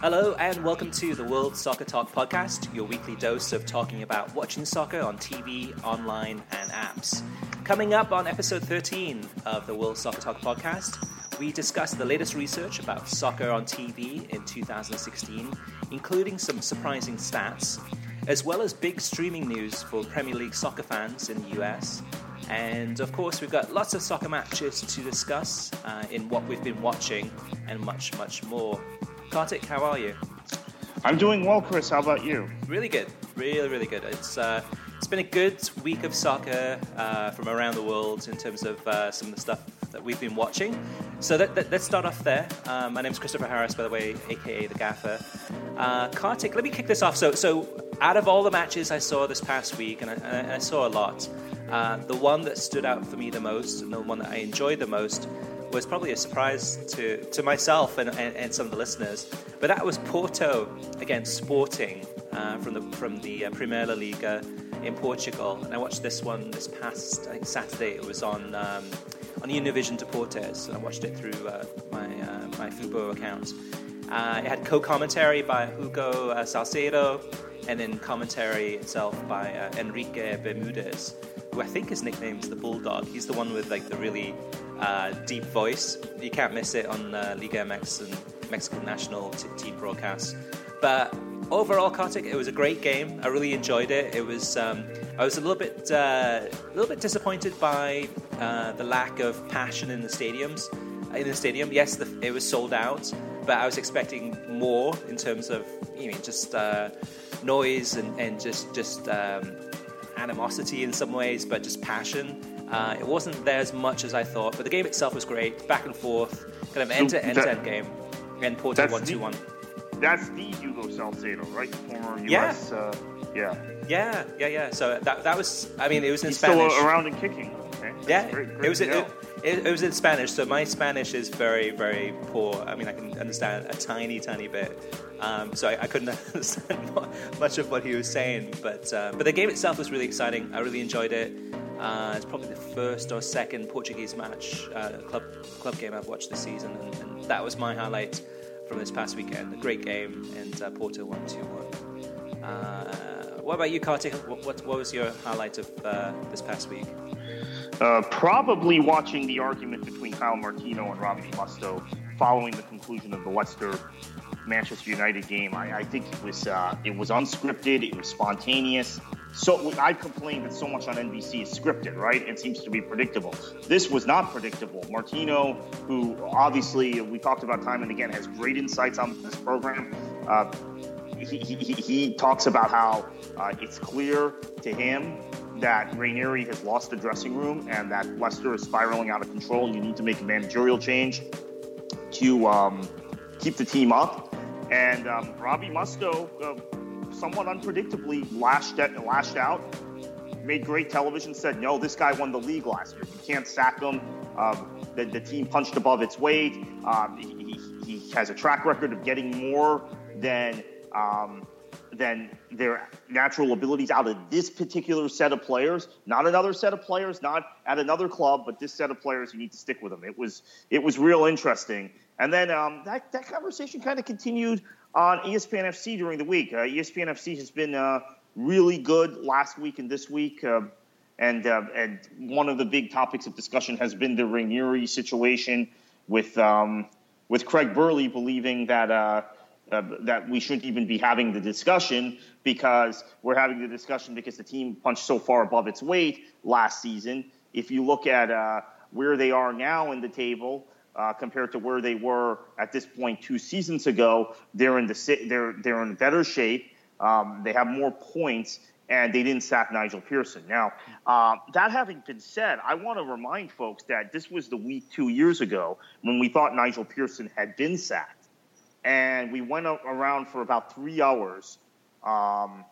Hello and welcome to the World Soccer Talk podcast, your weekly dose of talking about watching soccer on TV, online, and apps. Coming up on episode 13 of the World Soccer Talk podcast, we discuss the latest research about soccer on TV in 2016, including some surprising stats, as well as big streaming news for Premier League soccer fans in the US. And of course, we've got lots of soccer matches to discuss uh, in what we've been watching and much, much more. Kartik, how are you? I'm doing well, Chris. How about you? Really good, really, really good. It's uh, it's been a good week of soccer uh, from around the world in terms of uh, some of the stuff that we've been watching. So that, that, let's start off there. Um, my name is Christopher Harris, by the way, aka the Gaffer. Uh, Kartik, let me kick this off. So, so out of all the matches I saw this past week, and I, and I saw a lot, uh, the one that stood out for me the most, and the one that I enjoyed the most, was probably a surprise to, to myself and, and, and some of the listeners. But that was Porto against Sporting uh, from the from the uh, Primeira Liga in Portugal. And I watched this one this past I think Saturday. It was on um, on Univision Deportes. And I watched it through uh, my uh, my Fubo account. Uh, it had co-commentary by Hugo uh, Salcedo, and then commentary itself by Enrique Bermudez, who I think his nickname is the Bulldog. He's the one with like the really uh, deep voice. You can't miss it on uh, Liga MX and Mexican national t- team broadcasts. But overall, Kartik, it was a great game. I really enjoyed it. It was. Um, I was a little bit, uh, a little bit disappointed by uh, the lack of passion in the stadiums. In the stadium, yes, the, it was sold out, but I was expecting more in terms of, you know, just uh, noise and, and just just um, animosity in some ways, but just passion. Uh, it wasn't there as much as I thought, but the game itself was great, back and forth, kind of end to end to end game, and Porto that's one the- two one. That's the Hugo Salcedo, right? Former Yeah. U.S. Uh, yeah. Yeah, yeah, yeah. So that that was, I mean, it was in He's Spanish. still around and kicking. Okay. Yeah, great, it great was it, know. it, it was in Spanish, so my Spanish is very very poor. I mean, I can understand a tiny tiny bit, um, so I, I couldn't understand much of what he was saying. But uh, but the game itself was really exciting. I really enjoyed it. Uh, it's probably the first or second Portuguese match uh, club club game I've watched this season, and, and that was my highlight from this past weekend. A great game, and uh, Porto one two one. Uh, what about you, Kartik? What, what, what was your highlight of uh, this past week? Probably watching the argument between Kyle Martino and Robbie Mustoe following the conclusion of the Leicester Manchester United game. I, I think it was uh, it was unscripted. It was spontaneous. So I complain that so much on NBC is scripted, right? It seems to be predictable. This was not predictable. Martino, who obviously we talked about time and again, has great insights on this program. Uh, he, he, he- talks about how uh, it's clear to him that Ranieri has lost the dressing room and that Leicester is spiraling out of control. You need to make a managerial change to um, keep the team up. And um, Robbie Mustoe, uh, somewhat unpredictably, lashed, at, lashed out, made great television, said, no, this guy won the league last year. You can't sack him. Um, the, the team punched above its weight. Um, he, he, he has a track record of getting more than um, than their natural abilities out of this particular set of players. Not another set of players, not at another club, but this set of players. You need to stick with them. It was it was real interesting, And then um, that, that conversation kind of continued on ESPN FC during the week. Uh, ESPN FC has been uh, really good last week and this week. Uh, and, uh, and one of the big topics of discussion has been the Ranieri situation with, um, with Craig Burley believing that, uh, uh, that we shouldn't even be having the discussion because we're having the discussion because the team punched so far above its weight last season. If you look at where they are now in the table, uh, compared to where they were at this point two seasons ago. They're in the they're they're in better shape. Um, they have more points, and they didn't sack Nigel Pearson. Now, uh, that having been said, I want to remind folks that this was the week two years ago when we thought Nigel Pearson had been sacked, and we went around for about three hours um,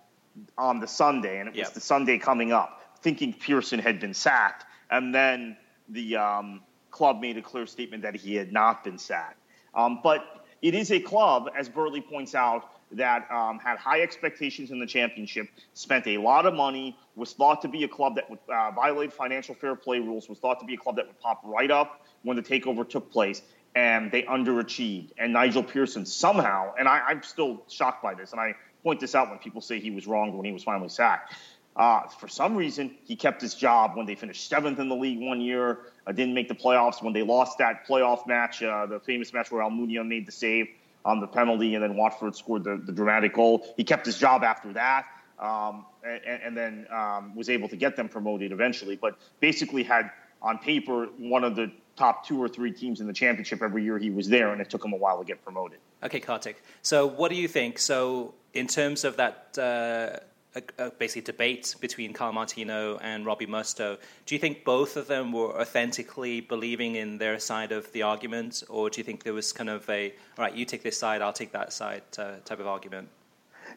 on the Sunday, and it was yep. the Sunday coming up, thinking Pearson had been sacked, and then the um, club made a clear statement that he had not been sacked. Um, but it is a club, as Burley points out, that um, had high expectations in the championship, spent a lot of money, was thought to be a club that would uh, violate financial fair play rules, was thought to be a club that would pop right up when the takeover took place, and they underachieved. And Nigel Pearson somehow, and I, I'm still shocked by this, and I point this out when people say he was wrong when he was finally sacked. Uh, for some reason, he kept his job when they finished seventh in the league one year, uh, didn't make the playoffs. When they lost that playoff match, uh, the famous match where Almunia made the save on the penalty and then Watford scored the, the dramatic goal, he kept his job after that um, and, and, then um, was able to get them promoted eventually. But basically, had on paper one of the top two or three teams in the championship every year he was there, and it took him a while to get promoted. Okay, Kartik. So, what do you think? So, in terms of that. Uh a, a basically debate between Kyle Martino and Robbie Mustoe. Do you think both of them were authentically believing in their side of the argument, or do you think there was kind of a, all right, you take this side, I'll take that side uh, type of argument?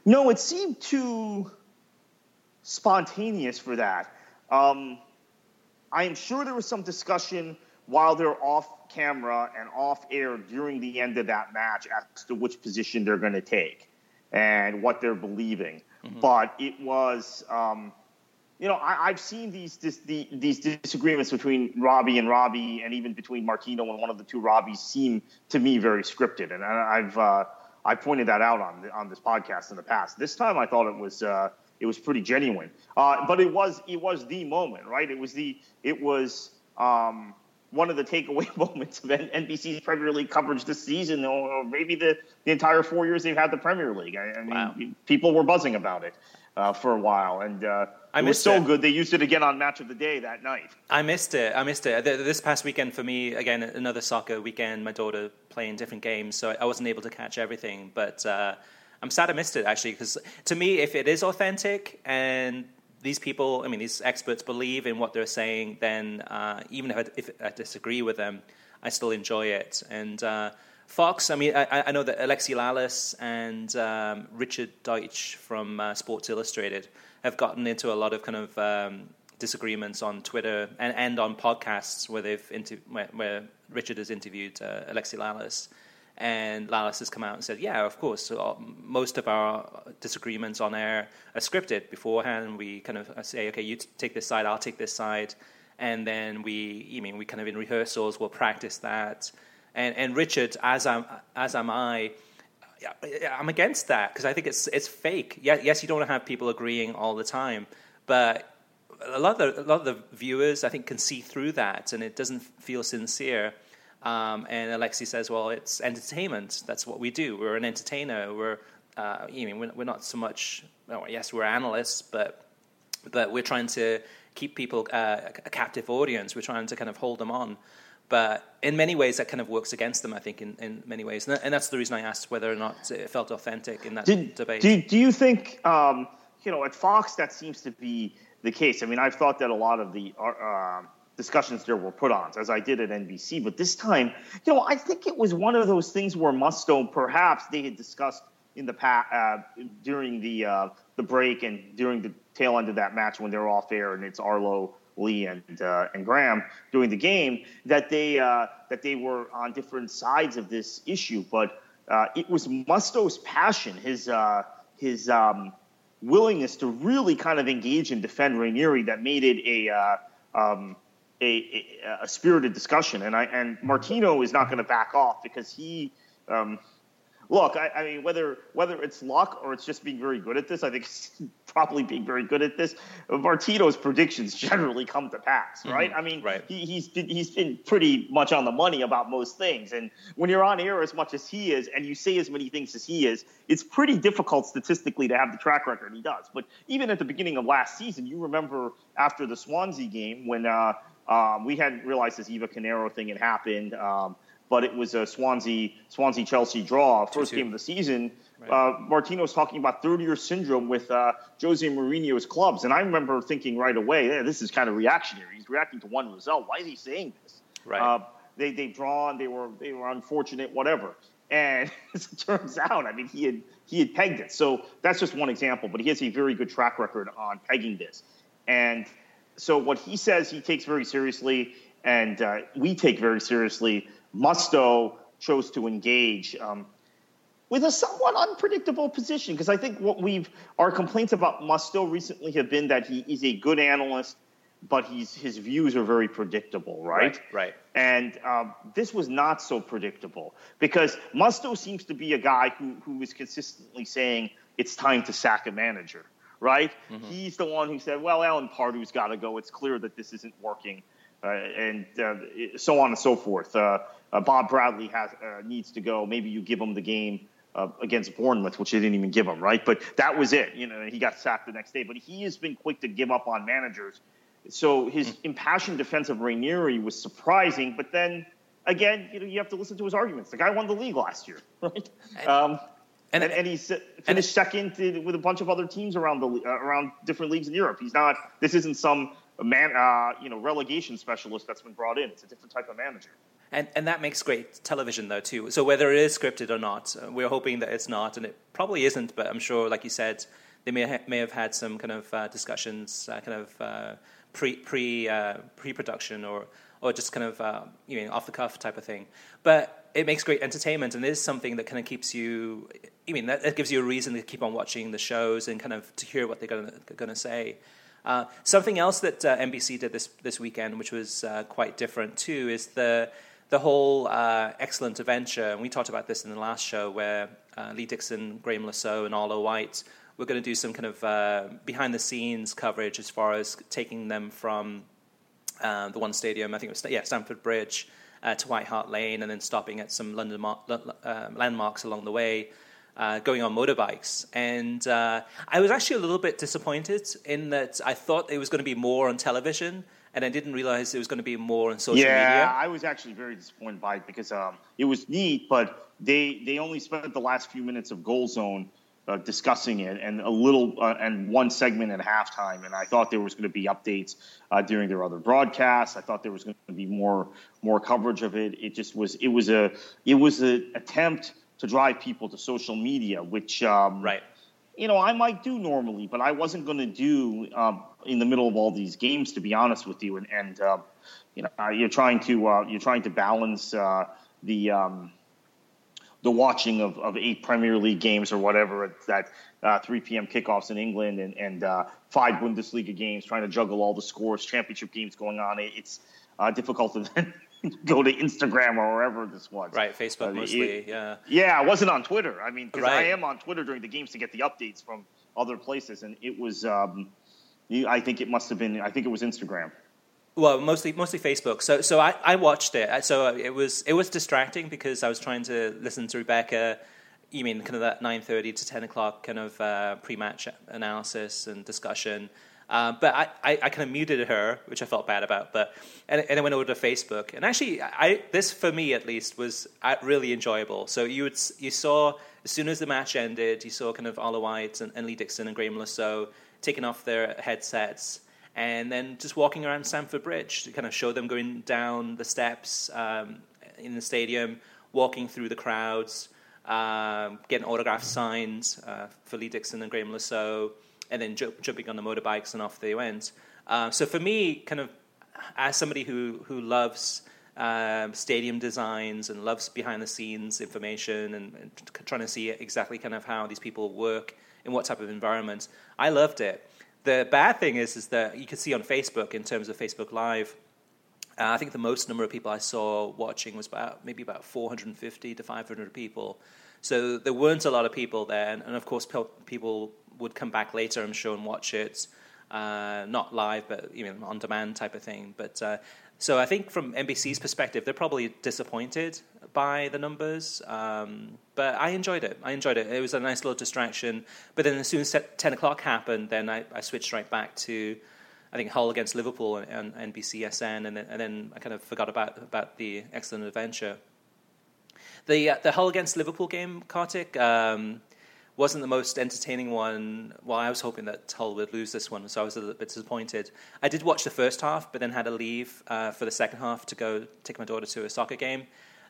No, it seemed too spontaneous for that. Um, I am sure there was some discussion while they're off camera and off air during the end of that match as to which position they're going to take and what they're believing. Mm-hmm. But it was, um, you know, I, have seen these this, the, these disagreements between Robbie and Robbie, and even between Martino and one of the two Robbies, seem to me very scripted, and I've uh, I pointed that out on the, on this podcast in the past. This time, I thought it was. Uh, it was pretty genuine, uh, but it was it was the moment, right? It was the it was um, one of the takeaway moments of NBC's Premier League coverage this season, or maybe the, the entire four years they've had the Premier League. I, I mean, wow. people were buzzing about it uh, for a while, and uh, I it was so it. good they used it again on Match of the Day that night. I missed it. I missed it. This past weekend for me, again, another soccer weekend. My daughter playing different games, so I wasn't able to catch everything, but. Uh, I'm sad I missed it actually, because to me, if it is authentic and these people, I mean, these experts believe in what they're saying, then uh, even if I, if I, disagree with them, I still enjoy it. And uh, Fox, I mean, I, I, know that Alexi Lalas and um, Richard Deitsch from uh, Sports Illustrated have gotten into a lot of kind of um, disagreements on Twitter and, and on podcasts where they've inter- where, where Richard has interviewed uh, Alexi Lalas. And Lalas has come out and said, yeah, of course, so uh, most of our disagreements on air are scripted beforehand. We kind of say, okay, you take this side, I'll take this side. And then we, I mean, we kind of in rehearsals, we'll practice that. And, and Richard, as I'm as am I, I'm against that because I think it's, it's fake. Yes, yes, you don't have people agreeing all the time, but a lot, of the, a lot of the viewers, I think, can see through that and it doesn't feel sincere. Um, and Alexi says, well, it's entertainment. That's what we do. We're an entertainer. We're, uh, you mean, we're, we're, not so much, well, yes, we're analysts, but, but we're trying to keep people uh, a captive audience. We're trying to kind of hold them on. But in many ways, that kind of works against them, I think, in, in many ways. And that's the reason I asked whether or not it felt authentic in that Did, debate. Do, do you think, um, you know, at Fox, that seems to be the case? I mean, I've thought that a lot of the uh, discussions there were put on, as I did at NBC. But this time, you know, I think it was one of those things where Mustoe perhaps they had discussed in the past uh, during the uh, the break and during the tail end of that match when they're off air and it's Arlo, Lee, and uh, and Graeme doing the game that they uh, that they were on different sides of this issue. But uh, it was Mustoe's passion, his uh, his um, willingness to really kind of engage and defend Ranieri that made it a um, a, a, spirited discussion, and I and Martino is not going to back off because he. Um, look, I, I, mean, whether whether it's luck or it's just being very good at this, I think probably being very good at this. Martino's predictions generally come to pass, mm-hmm. right? Mm-hmm. I mean, right. He, he's been, he's been pretty much on the money about most things, and when you're on air as much as he is, and you say as many things as he is, it's pretty difficult statistically to have the track record he does. But even at the beginning of last season, you remember after the Swansea game when. Uh, um, we hadn't realized this Eva Carneiro thing had happened. Um, but it was a Swansea Swansea Chelsea draw, first game of the season. Right. Uh, Martino was talking about third year syndrome with uh, Jose Mourinho's clubs, and I remember thinking right away, yeah, this is kind of reactionary. He's reacting to one result. Why is he saying this? Right. Uh, they they drawn, they were they were unfortunate, whatever. And as it turns out, I mean, he had he had pegged it. So that's just one example, but he has a very good track record on pegging this. And so what he says, he takes very seriously, and uh, we take very seriously Mustoe chose to engage um, with a somewhat unpredictable position because I think what we've our complaints about Mustoe recently have been that he is a good analyst, but he's his views are very predictable, right? Right. right. And um, this was not so predictable because Mustoe seems to be a guy who who is consistently saying it's time to sack a manager, right? Mm-hmm. He's the one who said, "Well, Alan Pardew's got to go. It's clear that this isn't working." Uh, and uh, so on and so forth. Uh, uh, Bob Bradley has uh, needs to go. Maybe you give him the game uh, against Bournemouth, which they didn't even give him, right? But that was it. You know, he got sacked the next day. But he has been quick to give up on managers. So his mm. impassioned defense of Ranieri was surprising. But then again, you know, you have to listen to his arguments. The guy won the league last year, right? Um, and, and, and, he's finished and second with a bunch of other teams around the uh, around different leagues in Europe. He's not. This isn't some man, uh, you know, relegation specialist that's been brought in. It's a different type of manager. And, and that makes great television, though, too. So whether it is scripted or not, uh, we're hoping that it's not, and it probably isn't. But I'm sure, like you said, they may ha- may have had some kind of uh, discussions, uh, kind of uh, pre pre uh, pre production, or or just kind of uh, you know off the cuff type of thing. But it makes great entertainment, and it is something that kind of keeps you. I mean, that, that gives you a reason to keep on watching the shows and kind of to hear what they're going to say. Uh, something else that uh, NBC did this this weekend, which was uh, quite different too, is the the whole uh, excellent adventure, and we talked about this in the last show, where uh, Lee Dixon, Le Saux, and Arlo White were going to do some kind of uh, behind the scenes coverage as far as taking them from the one stadium, I think it was yeah Stamford Bridge, uh, to White Hart Lane, and then stopping at some London mar- uh, landmarks along the way. going on motorbikes, and I was actually a little bit disappointed in that I thought it was going to be more on television, and I didn't realize it was going to be more on social yeah, media. Yeah, I was actually very disappointed by it because um, it was neat, but they they only spent the last few minutes of Goal Zone uh, discussing it and a little uh, and one segment at halftime. And I thought there was going to be updates uh, during their other broadcasts. I thought there was going to be more more coverage of it. It just was it was a it was an attempt to drive people to social media, which um, right you know, I might do normally, but I wasn't going to do um, in the middle of all these games, to be honest with you. And, and uh, you know, you're trying to uh, you're trying to balance uh, the um, the watching of, of eight Premier League games or whatever that uh, 3 p.m. kickoffs in England and, and uh, five Bundesliga games, trying to juggle all the scores, championship games going on. It's uh, difficult to then go to Instagram or wherever this was. Right, Facebook uh, mostly. It, yeah. Yeah, I wasn't on Twitter. I mean, because right. I am on Twitter during the games to get the updates from other places, and it was. Um, I think it must have been. I think it was Instagram. Well, mostly mostly Facebook. So so I, I watched it. So it was it was distracting because I was trying to listen to Rebecca. You mean kind of that nine thirty to ten o'clock kind of uh, pre match analysis and discussion. Uh, but I, I, I, kind of muted her, which I felt bad about. But and, and I went over to Facebook, and actually, I this for me at least was uh, really enjoyable. So you would, you saw as soon as the match ended, you saw kind of Arlo White and, and Lee Dixon and Le Saux taking off their headsets and then just walking around Stamford Bridge to kind of show them going down the steps um, in the stadium, walking through the crowds, um, getting autograph signs uh, for Lee Dixon and Graeme Saux and then ju- jumping on the motorbikes and off they went. Um, so for me, kind of as somebody who who loves um, stadium designs and loves behind the scenes information and, and, trying to see exactly kind of how these people work in what type of environment, I loved it. The bad thing is is that you can see on Facebook in terms of Facebook Live Uh, I think the most number of people I saw watching was about maybe about 450 to 500 people. So there weren't a lot of people there, and, of course people would come back later, I'm sure, and watch it, uh, not live, but you know, on demand type of thing. But uh, so I think from NBC's perspective, they're probably disappointed by the numbers, um, but I enjoyed it. I enjoyed it. It was a nice little distraction. But then as soon as 10 o'clock happened, then I, I switched right back to, I think, Hull against Liverpool and, and NBCSN, and then, and then I kind of forgot about, about the excellent adventure. The, uh, the Hull against Liverpool game, Kartik, um, wasn't the most entertaining one. Well, I was hoping that Hull would lose this one, so I was a little bit disappointed. I did watch the first half, but then had to leave uh, for the second half to go take my daughter to a soccer game.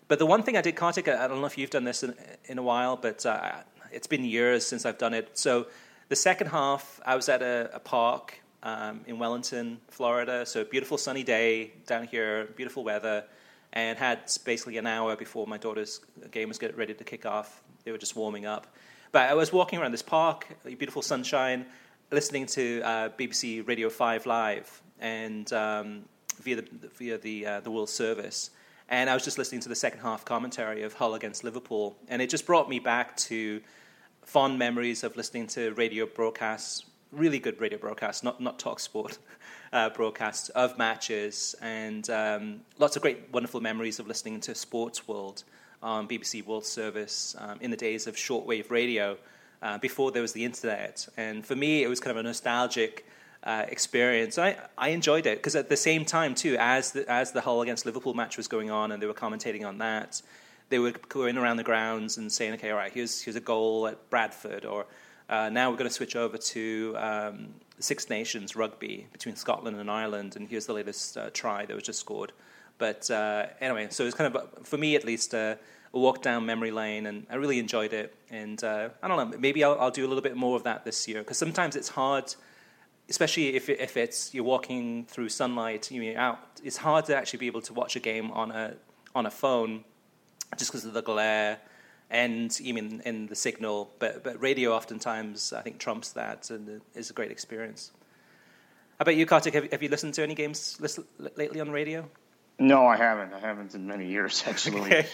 But the one thing I did, Kartik, I don't know if you've done this in, in a while, but uh, it's been years since I've done it. So the second half, I was at a, a park um, in Wellington, Florida. So beautiful sunny day down here, beautiful weather, and had basically an hour before my daughter's game was ready to kick off. They were just warming up. But I was walking around this park, beautiful sunshine, listening to uh, BBC Radio 5 Live and um, via the, via the, uh, the World Service. And I was just listening to the second half commentary of Hull against Liverpool. And it just brought me back to fond memories of listening to radio broadcasts, really good radio broadcasts, not, not talk sport uh, broadcasts of matches, and um, lots of great, wonderful memories of listening to Sports World on BBC World Service um, in the days of shortwave radio uh, before there was the internet. And for me, it was kind of a nostalgic uh, experience. I, I enjoyed it because at the same time, too, as the, as the Hull against Liverpool match was going on and they were commentating on that, they were going around the grounds and saying, okay, all right, here's, here's a goal at Bradford, or uh, now we're going to switch over to um, Six Nations rugby between Scotland and Ireland, and here's the latest uh, try that was just scored. But uh, anyway, so it was kind of, for me at least, uh, a walk down memory lane, and I really enjoyed it. And uh, I don't know, maybe I'll, I'll, do a little bit more of that this year because sometimes it's hard, especially if if it's you're walking through sunlight, you're out. It's hard to actually be able to watch a game on a on a phone just because of the glare and even in the signal. But but radio oftentimes I think trumps that, and is a great experience. How about you, Kartik? Have, have you listened to any games lately on radio? No, I haven't. I haven't in many years, actually.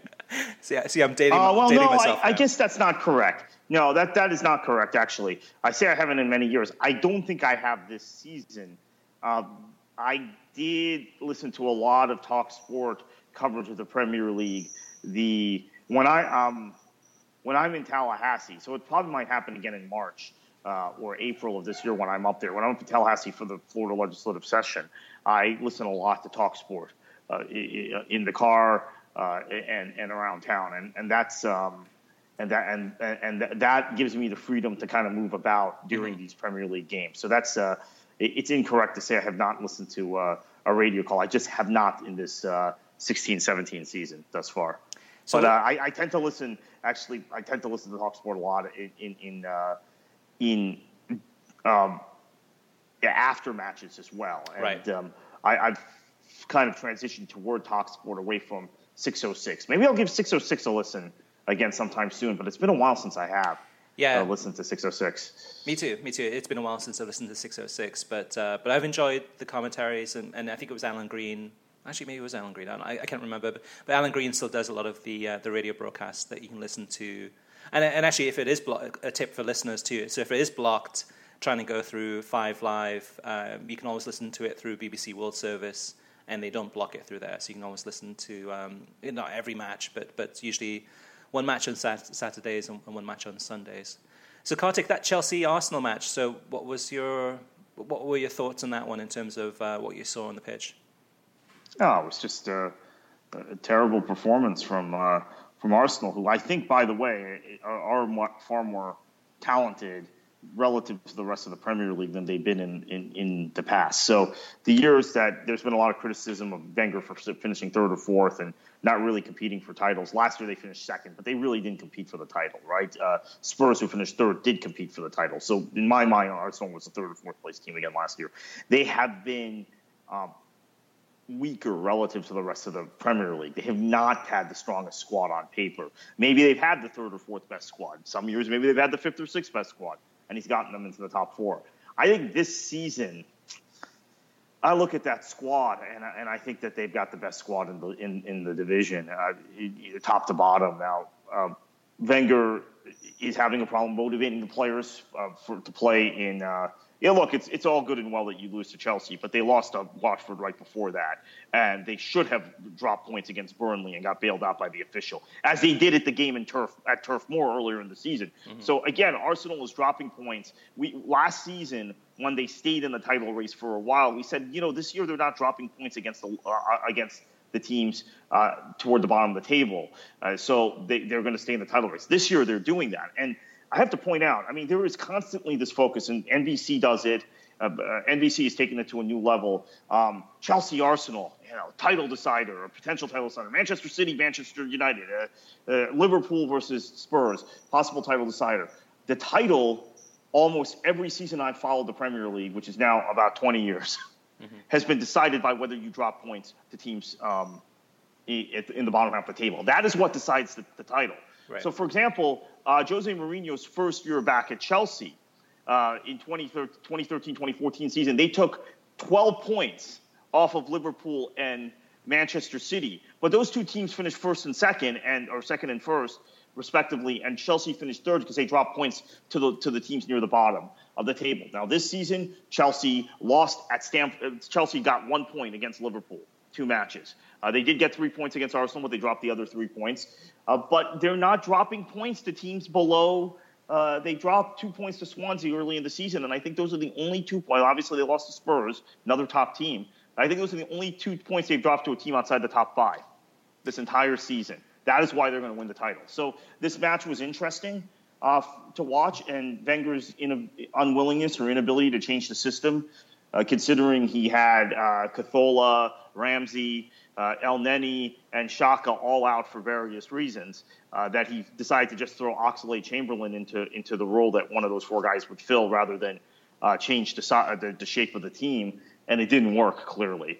see, see, I'm dating. Uh, well, dating no, myself I, I, guess that's not correct. No, that that is not correct. Actually, I say I haven't in many years. I don't think I have this season. Uh, I did listen to a lot of Talk Sport coverage of the Premier League. The when I um when I'm in Tallahassee, so it probably might happen again in March. Uh, or April of this year when I'm up there. When I'm up in Tallahassee for the Florida legislative session, I listen a lot to Talk Sport uh, in the car uh, and and around town, and and that's um, and that and and that gives me the freedom to kind of move about during mm-hmm. these Premier League games. So that's uh, it's incorrect to say I have not listened to uh, a radio call. I just have not in this uh, 16-17 season thus far. So but uh, I, I, tend to listen. Actually, I tend to listen to Talk Sport a lot in in in, uh, in um, after matches as well. And, right. Um, I, have kind of transitioned toward Talk Sport away from 606. Maybe I'll give 606 a listen again sometime soon, but it's been a while since I have. Yeah, uh, listened to 606. Me too. Me too. It's been a while since I listened to 606, but uh, but I've enjoyed the commentaries, and, and I think it was Alan Green. Actually, maybe it was Alan Green. I, I can't remember, but, but Alan Green still does a lot of the uh, the radio broadcasts that you can listen to. And, and actually, if it is blo- a tip for listeners too, so if it is blocked, trying to go through Five Live, um, you can always listen to it through BBC World Service, and they don't block it through there. So you can always listen to um, not every match, but but usually one match on sat- Saturdays and one match on Sundays. So Kartik, that Chelsea Arsenal match. So what was your what were your thoughts on that one in terms of uh, what you saw on the pitch? Oh, it was just a, a terrible performance from uh, from Arsenal, who I think, by the way, are, are far more talented relative to the rest of the Premier League than they've been in, in, in, the past. So the years that there's been a lot of criticism of Wenger for finishing third or fourth and not really competing for titles. Last year they finished second, but they really didn't compete for the title, right? Uh, Spurs, who finished third, did compete for the title. So in my mind, Arsenal was the third or fourth place team again last year. They have been um, weaker relative to the rest of the Premier League. They have not had the strongest squad on paper. Maybe they've had the third or fourth best squad. Some years, maybe they've had the fifth or sixth best squad and he's gotten them into the top four. I think this season, I look at that squad, and I, and I think that they've got the best squad in the in, in the division, uh, top to bottom. Now, um, Wenger is having a problem motivating the players uh, for to play in uh, yeah, look, it's it's all good and well that you lose to Chelsea, but they lost to Watford right before that, and they should have dropped points against Burnley and got bailed out by the official, as they did at the game in Turf at Turf Moor earlier in the season. Mm-hmm. So again, Arsenal is dropping points. We last season when they stayed in the title race for a while, we said, you know, this year they're not dropping points against the uh, uh against the teams uh, toward the bottom of the table, uh, so they, they're going to stay in the title race. This year they're doing that, and I have to point out, I mean, there is constantly this focus, and NBC does it. Uh, uh NBC is taking it to a new level. Um, Chelsea, Arsenal, you know, title decider or potential title decider. Manchester City, Manchester United, uh, uh, Liverpool versus Spurs, possible title decider. The title, almost every season I've followed the Premier League, which is now about 20 years, mm-hmm. has been decided by whether you drop points to teams um, in the bottom half of the table. That is what decides the, the title. Right. So, for example, uh, Jose Mourinho's first year back at Chelsea uh, in 2013 2014 season, they took 12 points off of Liverpool and Manchester City. But those two teams finished first and second, and or second and first, respectively, and Chelsea finished third because they dropped points to the to the teams near the bottom of the table. Now this season, Chelsea lost at Stamford. Chelsea got one point against Liverpool, two matches. Uh, they did get three points against Arsenal, but they dropped the other three points. Uh, but they're not dropping points to teams below. Uh, they dropped two points to Swansea early in the season, and I think those are the only two. Well, obviously they lost to Spurs, another top team. I think those are the only two points they've dropped to a team outside the top five this entire season. That is why they're going to win the title. So this match was interesting uh, to watch, and Wenger's in unwillingness or inability to change the system, uh, considering he had uh, Cazorla, Ramsey, uh, Elneny and Xhaka all out for various reasons, uh, that he decided to just throw Oxlade Chamberlain into into the role that one of those four guys would fill rather than uh, change the, the, the, shape of the team, and it didn't work clearly.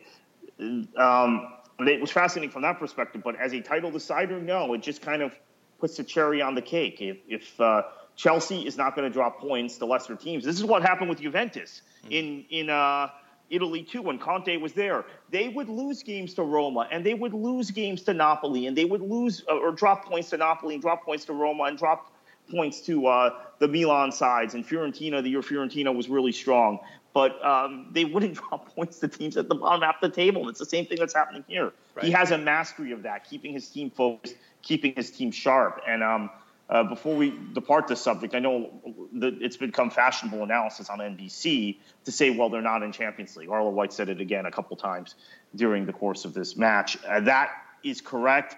Um, it was fascinating from that perspective, but as a title decider, no, it just kind of puts the cherry on the cake. If, if uh, Chelsea is not going to drop points to lesser teams, this is what happened with Juventus mm-hmm. in in uh, Italy too when Conte was there. They would lose games to Roma and they would lose games to Napoli and they would lose uh, or drop points to Napoli and drop points to Roma and drop points to uh, the Milan sides and Fiorentina. The year Fiorentina was really strong, but um, they wouldn't drop points to teams at the bottom half of the table. And it's the same thing that's happening here. Right. He has a mastery of that, keeping his team focused, keeping his team sharp, and um, uh, before we depart this subject, I know that it's become fashionable analysis on NBC to say, well, they're not in Champions League. Arlo White said it again a couple times during the course of this match. Uh, that is correct,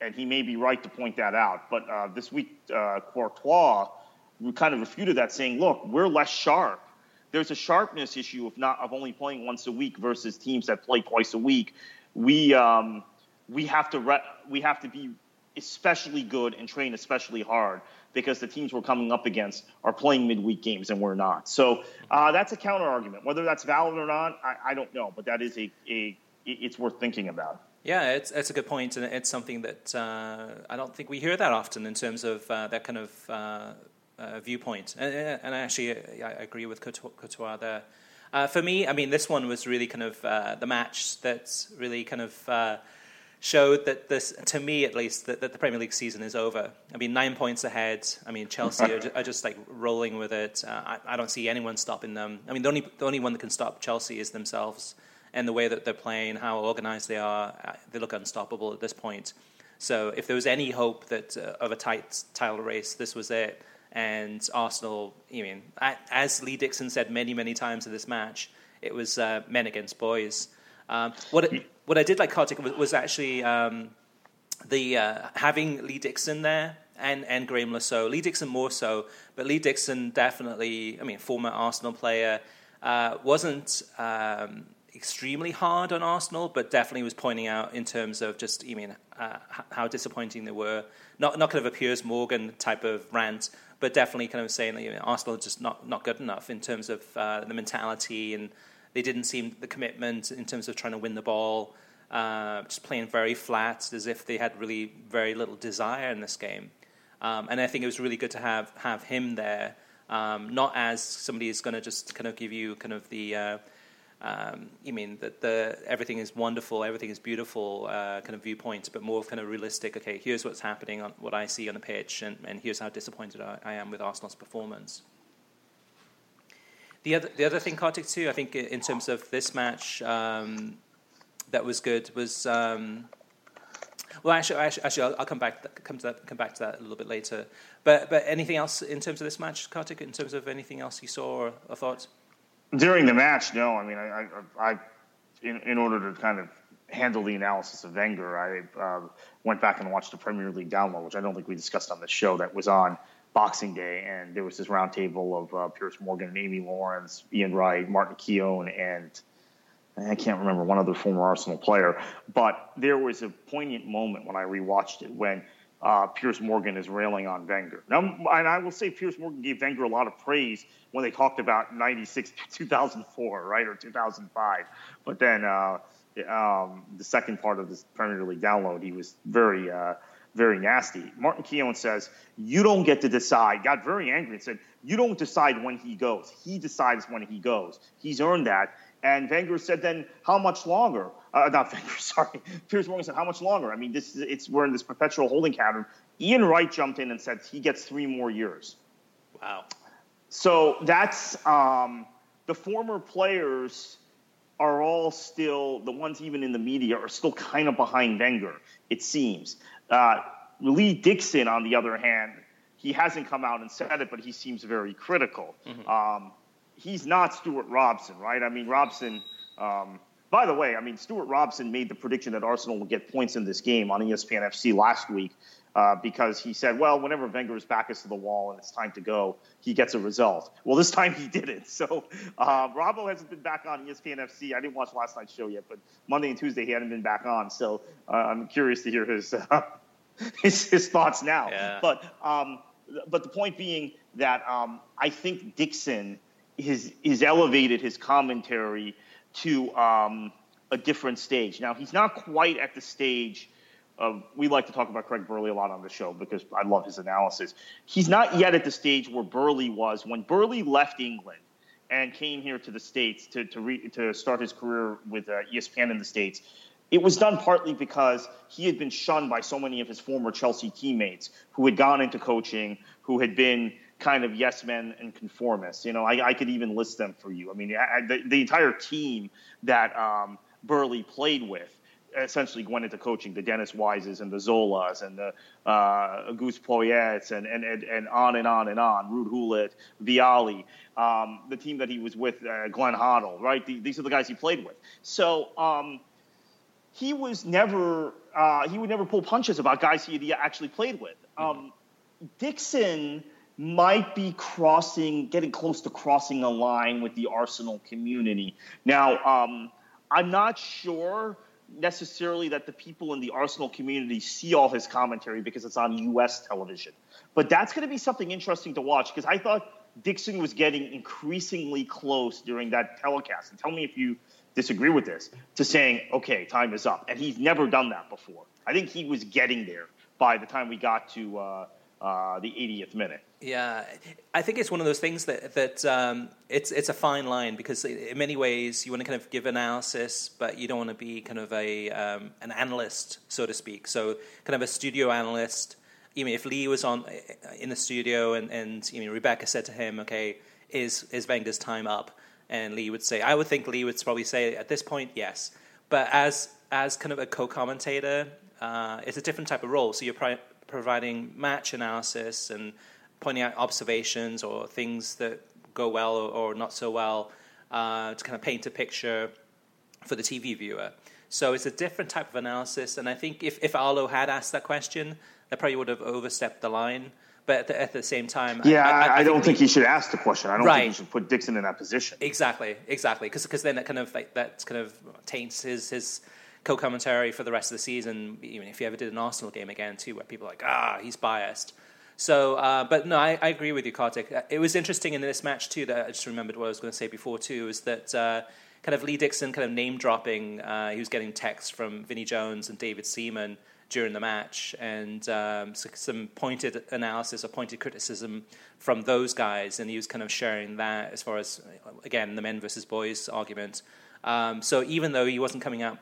and he may be right to point that out. But uh, this week, uh, Courtois kind of refuted that, saying, look, we're less sharp. There's a sharpness issue of not of only playing once a week versus teams that play twice a week. We um, we have to re- we have to be especially good and train especially hard because the teams we're coming up against are playing midweek games and we're not. So uh, that's a counter argument. Whether that's valid or not, I, I don't know, but that is a, a it's worth thinking about. Yeah, it's, it's a good point, and it's something that uh, I don't think we hear that often in terms of uh, that kind of uh, uh viewpoint. And, and, I actually, I agree with Courtois there. Uh, for me, I mean, this one was really kind of uh, the match that's really kind of showed that this, to me at least, that, that, the Premier League season is over. I mean, nine points ahead. I mean, Chelsea are, are just like rolling with it. Uh, I, I, don't see anyone stopping them. I mean, the only the only one that can stop Chelsea is themselves and the way that they're playing, how organised they are. Uh, they look unstoppable at this point. So, if there was any hope that uh, of a tight title race, this was it. And Arsenal, I mean, as Lee Dixon said many, many times in this match, it was uh, men against boys. Um, what it, what I did like Kartik was, was actually um, the uh, having Lee Dixon there and and Le Saux. Lee Dixon more so, but Lee Dixon definitely. I mean, former Arsenal player uh, wasn't. Um, extremely hard on Arsenal, but definitely was pointing out in terms of just, I mean, uh, how disappointing they were. Not not kind of a Piers Morgan type of rant, but definitely kind of saying that you know, Arsenal just not, not good enough in terms of uh, the mentality and they didn't seem the commitment in terms of trying to win the ball, uh, just playing very flat, as if they had really very little desire in this game. Um, and I think it was really good to have have him there, um, not as somebody who's going to just kind of give you kind of the uh, um, you mean that the everything is wonderful, everything is beautiful, uh, kind of viewpoint, but more kind of realistic. Okay, here's what's happening on what I see on the pitch, and, and here's how disappointed I, I am with Arsenal's performance. The other, the other thing, Kartik, too, I think in terms of this match um, that was good was. Um, well, actually, actually, actually I'll, come back come, to that, come back to that a little bit later. But but anything else in terms of this match, Kartik? In terms of anything else you saw or, or thought? During the match, no. I mean, I, I, I in, in order to kind of handle the analysis of Wenger, I uh, went back and watched the Premier League download, which I don't think we discussed on the show. That was on Boxing Day, and there was this roundtable of uh, Piers Morgan and Amy Lawrence, Ian Wright, Martin Keown, and I can't remember one other former Arsenal player. But there was a poignant moment when I rewatched it when uh, Piers Morgan is railing on Wenger. Now, and I will say Piers Morgan gave Wenger a lot of praise when they talked about 96 2004, right, or 2005. But then uh, um, the second part of this Premier League download, he was very uh, very nasty. Martin Keown says, You don't get to decide. Got very angry and said, You don't decide when he goes. He decides when he goes. He's earned that. And Wenger said, Then how much longer? Uh, not Wenger, sorry. Piers Morgan said, How much longer? I mean, this is, it's we're in this perpetual holding pattern. Ian Wright jumped in and said he gets three more years. Wow. So that's um, the former players are all still the ones even in the media are still kind of behind Wenger. It seems. Uh, Lee Dixon, on the other hand, he hasn't come out and said it, but he seems very critical. Mm-hmm. Um, he's not Stewart Robson, right? I mean, Robson. Um, by the way, I mean Stewart Robson made the prediction that Arsenal would get points in this game on ESPN FC last week uh, because he said, well, whenever Wenger's back is to the wall and it's time to go, he gets a result. Well, this time he didn't. So uh, Robbo hasn't been back on ESPN FC. I didn't watch last night's show yet, but Monday and Tuesday he hadn't been back on. So uh, I'm curious to hear his, uh, his, his thoughts now. Yeah. But um, but the point being that um, I think Dixon has, has elevated his commentary to um, a different stage. Now he's not quite at the stage uh, we like to talk about Craig Burley a lot on the show because I love his analysis. He's not yet at the stage where Burley was when Burley left England and came here to the states to to, re, to start his career with uh, ESPN in the states. It was done partly because he had been shunned by so many of his former Chelsea teammates who had gone into coaching, who had been kind of yes men and conformists. You know, I, I could even list them for you. I mean, I, the, the, entire team that um, Burley played with essentially went into coaching the Dennis Wises and the Zolas and the uh, Gus Poyets and, and, and, and on and on and on, Ruud Gullit, Vialli, um, the team that he was with, uh, Glenn Hoddle, right? The, these are the guys he played with. So um, he was never, uh, he would never pull punches about guys he had actually played with. Um, Dixon might be crossing, getting close to crossing a line with the Arsenal community. Now, um, I'm not sure necessarily that the people in the Arsenal community see all his commentary because it's on U.S. television. But that's going to be something interesting to watch because I thought Dixon was getting increasingly close during that telecast. And tell me if you disagree with this to saying, okay, time is up. And he's never done that before. I think he was getting there by the time we got to uh, uh, the 80th minute. Yeah, I think it's one of those things that that um, it's it's a fine line because in many ways you want to kind of give analysis, but you don't want to be kind of a um, an analyst, so to speak. So kind of a studio analyst. Even if Lee was on in the studio and and you know, Rebecca said to him, "Okay, is is Wenger's time up?" and Lee would say, "I would think Lee would probably say at this point, yes." But as as kind of a co-commentator, uh, it's a different type of role. So you're pri- providing match analysis and pointing out observations or things that go well or, or not so well uh, to kind of paint a picture for the TV viewer. So it's a different type of analysis, and I think if, if Arlo had asked that question, that probably would have overstepped the line. But at the, at the same time, yeah, I, I, I, I don't think, he should ask the question. I don't right. think he should put Dixon in that position. Exactly, exactly, because then that kind of like that kind of taints his his co-commentary for the rest of the season. Even if you ever did an Arsenal game again, too, where people are like, ah, he's biased. So, uh, but no, I, I, agree with you, Kartik. Uh, it was interesting in this match too that I just remembered what I was going to say before too is that uh, kind of Lee Dixon kind of name dropping. Uh, he was getting texts from Vinnie Jones and David Seaman during the match, and um, so some pointed analysis or pointed criticism from those guys, and he was kind of sharing that as far as again the men versus boys argument. Um, so even though he wasn't coming out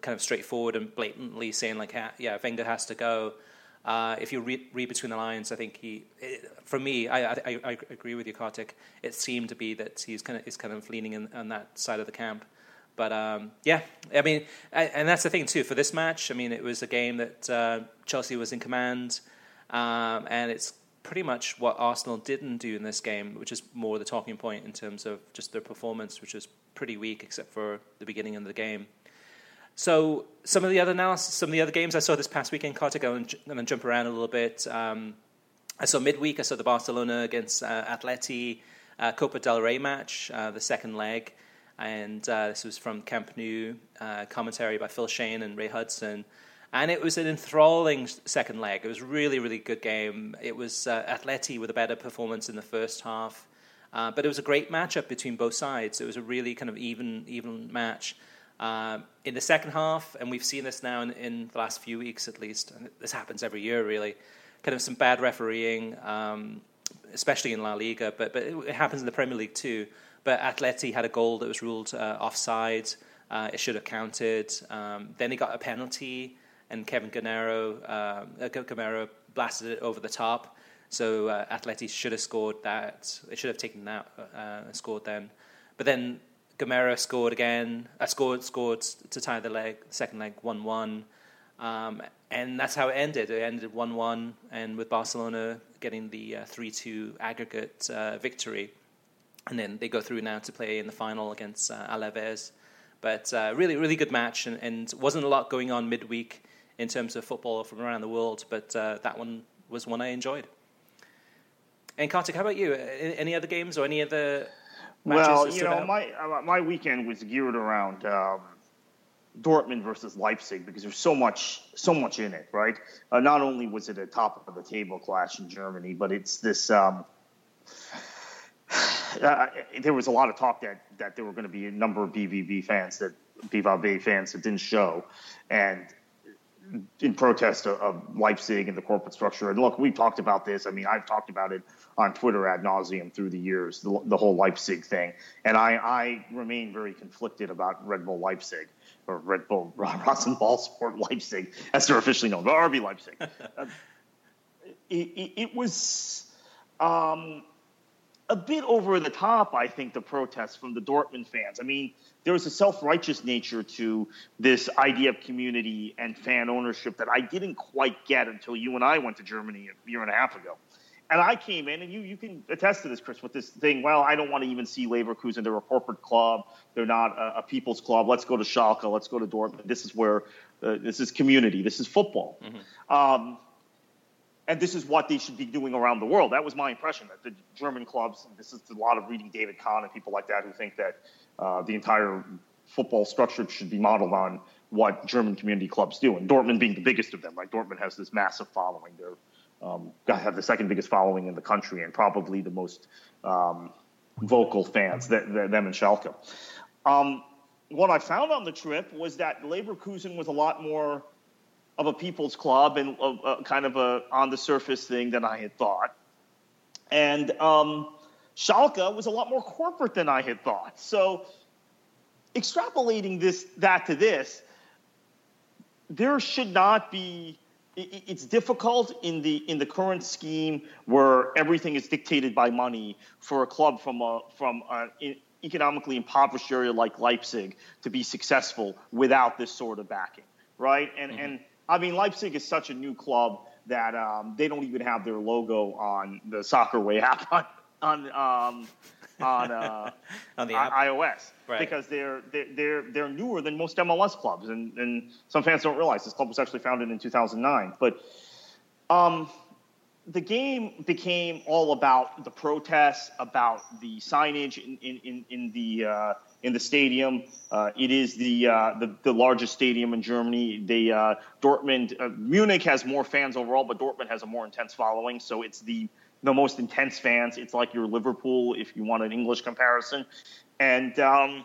kind of straightforward and blatantly saying like, yeah, Wenger has to go. Uh, if you read, between the lines, I think he, it, for me, I, I, I, agree with you, Kartik. It seemed to be that he's kind of is kind of leaning in, on that side of the camp. But um, yeah, I mean, and that's the thing too for this match. I mean, it was a game that uh, Chelsea was in command, um, and it's pretty much what Arsenal didn't do in this game, which is more the talking point in terms of just their performance, which was pretty weak except for the beginning of the game. So some of the other analysis, some of the other games I saw this past weekend, Kartik, and, and then jump around a little bit. Um, I saw midweek. I saw the Barcelona against uh, Atleti uh, Copa del Rey match, uh, the second leg, and uh, this was from Camp Nou, uh, commentary by Phil Schoen and Ray Hudson. And it was an enthralling second leg. It was really, really good game. It was uh, Atleti with a better performance in the first half, but it was a great matchup between both sides. It was a really kind of even, even match. Um, in the second half, and we've seen this now in, in, the last few weeks at least, and this happens every year really, kind of some bad refereeing, um, especially in La Liga, but, but it, it, happens in the Premier League too. But Atleti had a goal that was ruled uh, offside. Uh, it should have counted. Um, then he got a penalty, and Kevin Gameiro, uh, Gameiro blasted it over the top. So uh, Atleti should have scored that. They should have taken that uh, scored then. But then Gameiro scored again. I uh, scored scored to tie the leg, second leg, one one, um, and that's how it ended. It ended one one, and with Barcelona getting the uh, three uh, two aggregate uh, victory, and then they go through now to play in the final against uh, Alaves. But uh, really, really good match, and, and, wasn't a lot going on midweek in terms of football from around the world. But that one was one I enjoyed. And Kartik, how about you? Any other games or any other well, you know, my uh, my weekend was geared around um, Dortmund versus Leipzig because there's so much so much in it, right? Uh, not only was it a top of the table clash in Germany, but it's this. Um, uh, there was a lot of talk that that there were going to be a number of BVB fans that BVB fans that didn't show, and in protest of, of, Leipzig and the corporate structure. And look, we've talked about this. I mean, I've talked about it on Twitter ad nauseum through the years, the, the whole Leipzig thing. And I, I, remain very conflicted about Red Bull Leipzig or Red Bull RasenBallsport Leipzig, as they're officially known, but RB Leipzig. uh, it, it, it, was. Um, a bit over the top, I think, the protests from the Dortmund fans. I mean, there was a self righteous nature to this idea of community and fan ownership that I didn't quite get until you and I went to Germany a year and a half ago. And I came in, and you, you can attest to this, Chris, with this thing. Well, I don't want to even see Leverkusen. They're a corporate club. They're not a, a people's club. Let's go to Schalke. Let's go to Dortmund. This is where uh, this is community. This is football. Mm-hmm. Um, and this is what they should be doing around the world. That was my impression that the German clubs, this is a lot of reading David Conn and people like that who think that uh, the entire football structure should be modeled on what German community clubs do. And Dortmund being the biggest of them, right? Dortmund has this massive following. They're um, have the second biggest following in the country and probably the most um, vocal fans, them and Schalke. Um, what I found on the trip was that Leverkusen was a lot more of a people's club and a, a kind of a on the surface thing than I had thought. And um, Schalke was a lot more corporate than I had thought. So extrapolating this that to this, there should not be. It's difficult in the in the current scheme where everything is dictated by money for a club from a from an economically impoverished area like Leipzig to be successful without this sort of backing, right? And mm-hmm. and I mean, Leipzig is such a new club that um, they don't even have their logo on the Soccer Way app on on um, on, uh, on, the on iOS right. because they're, they're they're newer than most MLS clubs, and, and some fans don't realize this club was actually founded in 2009. But um, the game became all about the protests, about the signage in in in, in the uh, in the stadium. Uh, it is the, uh, the, the largest stadium in Germany. The uh, Dortmund uh, Munich has more fans overall, but Dortmund has a more intense following. So it's the the most intense fans. It's like your Liverpool, if you want an English comparison, and um,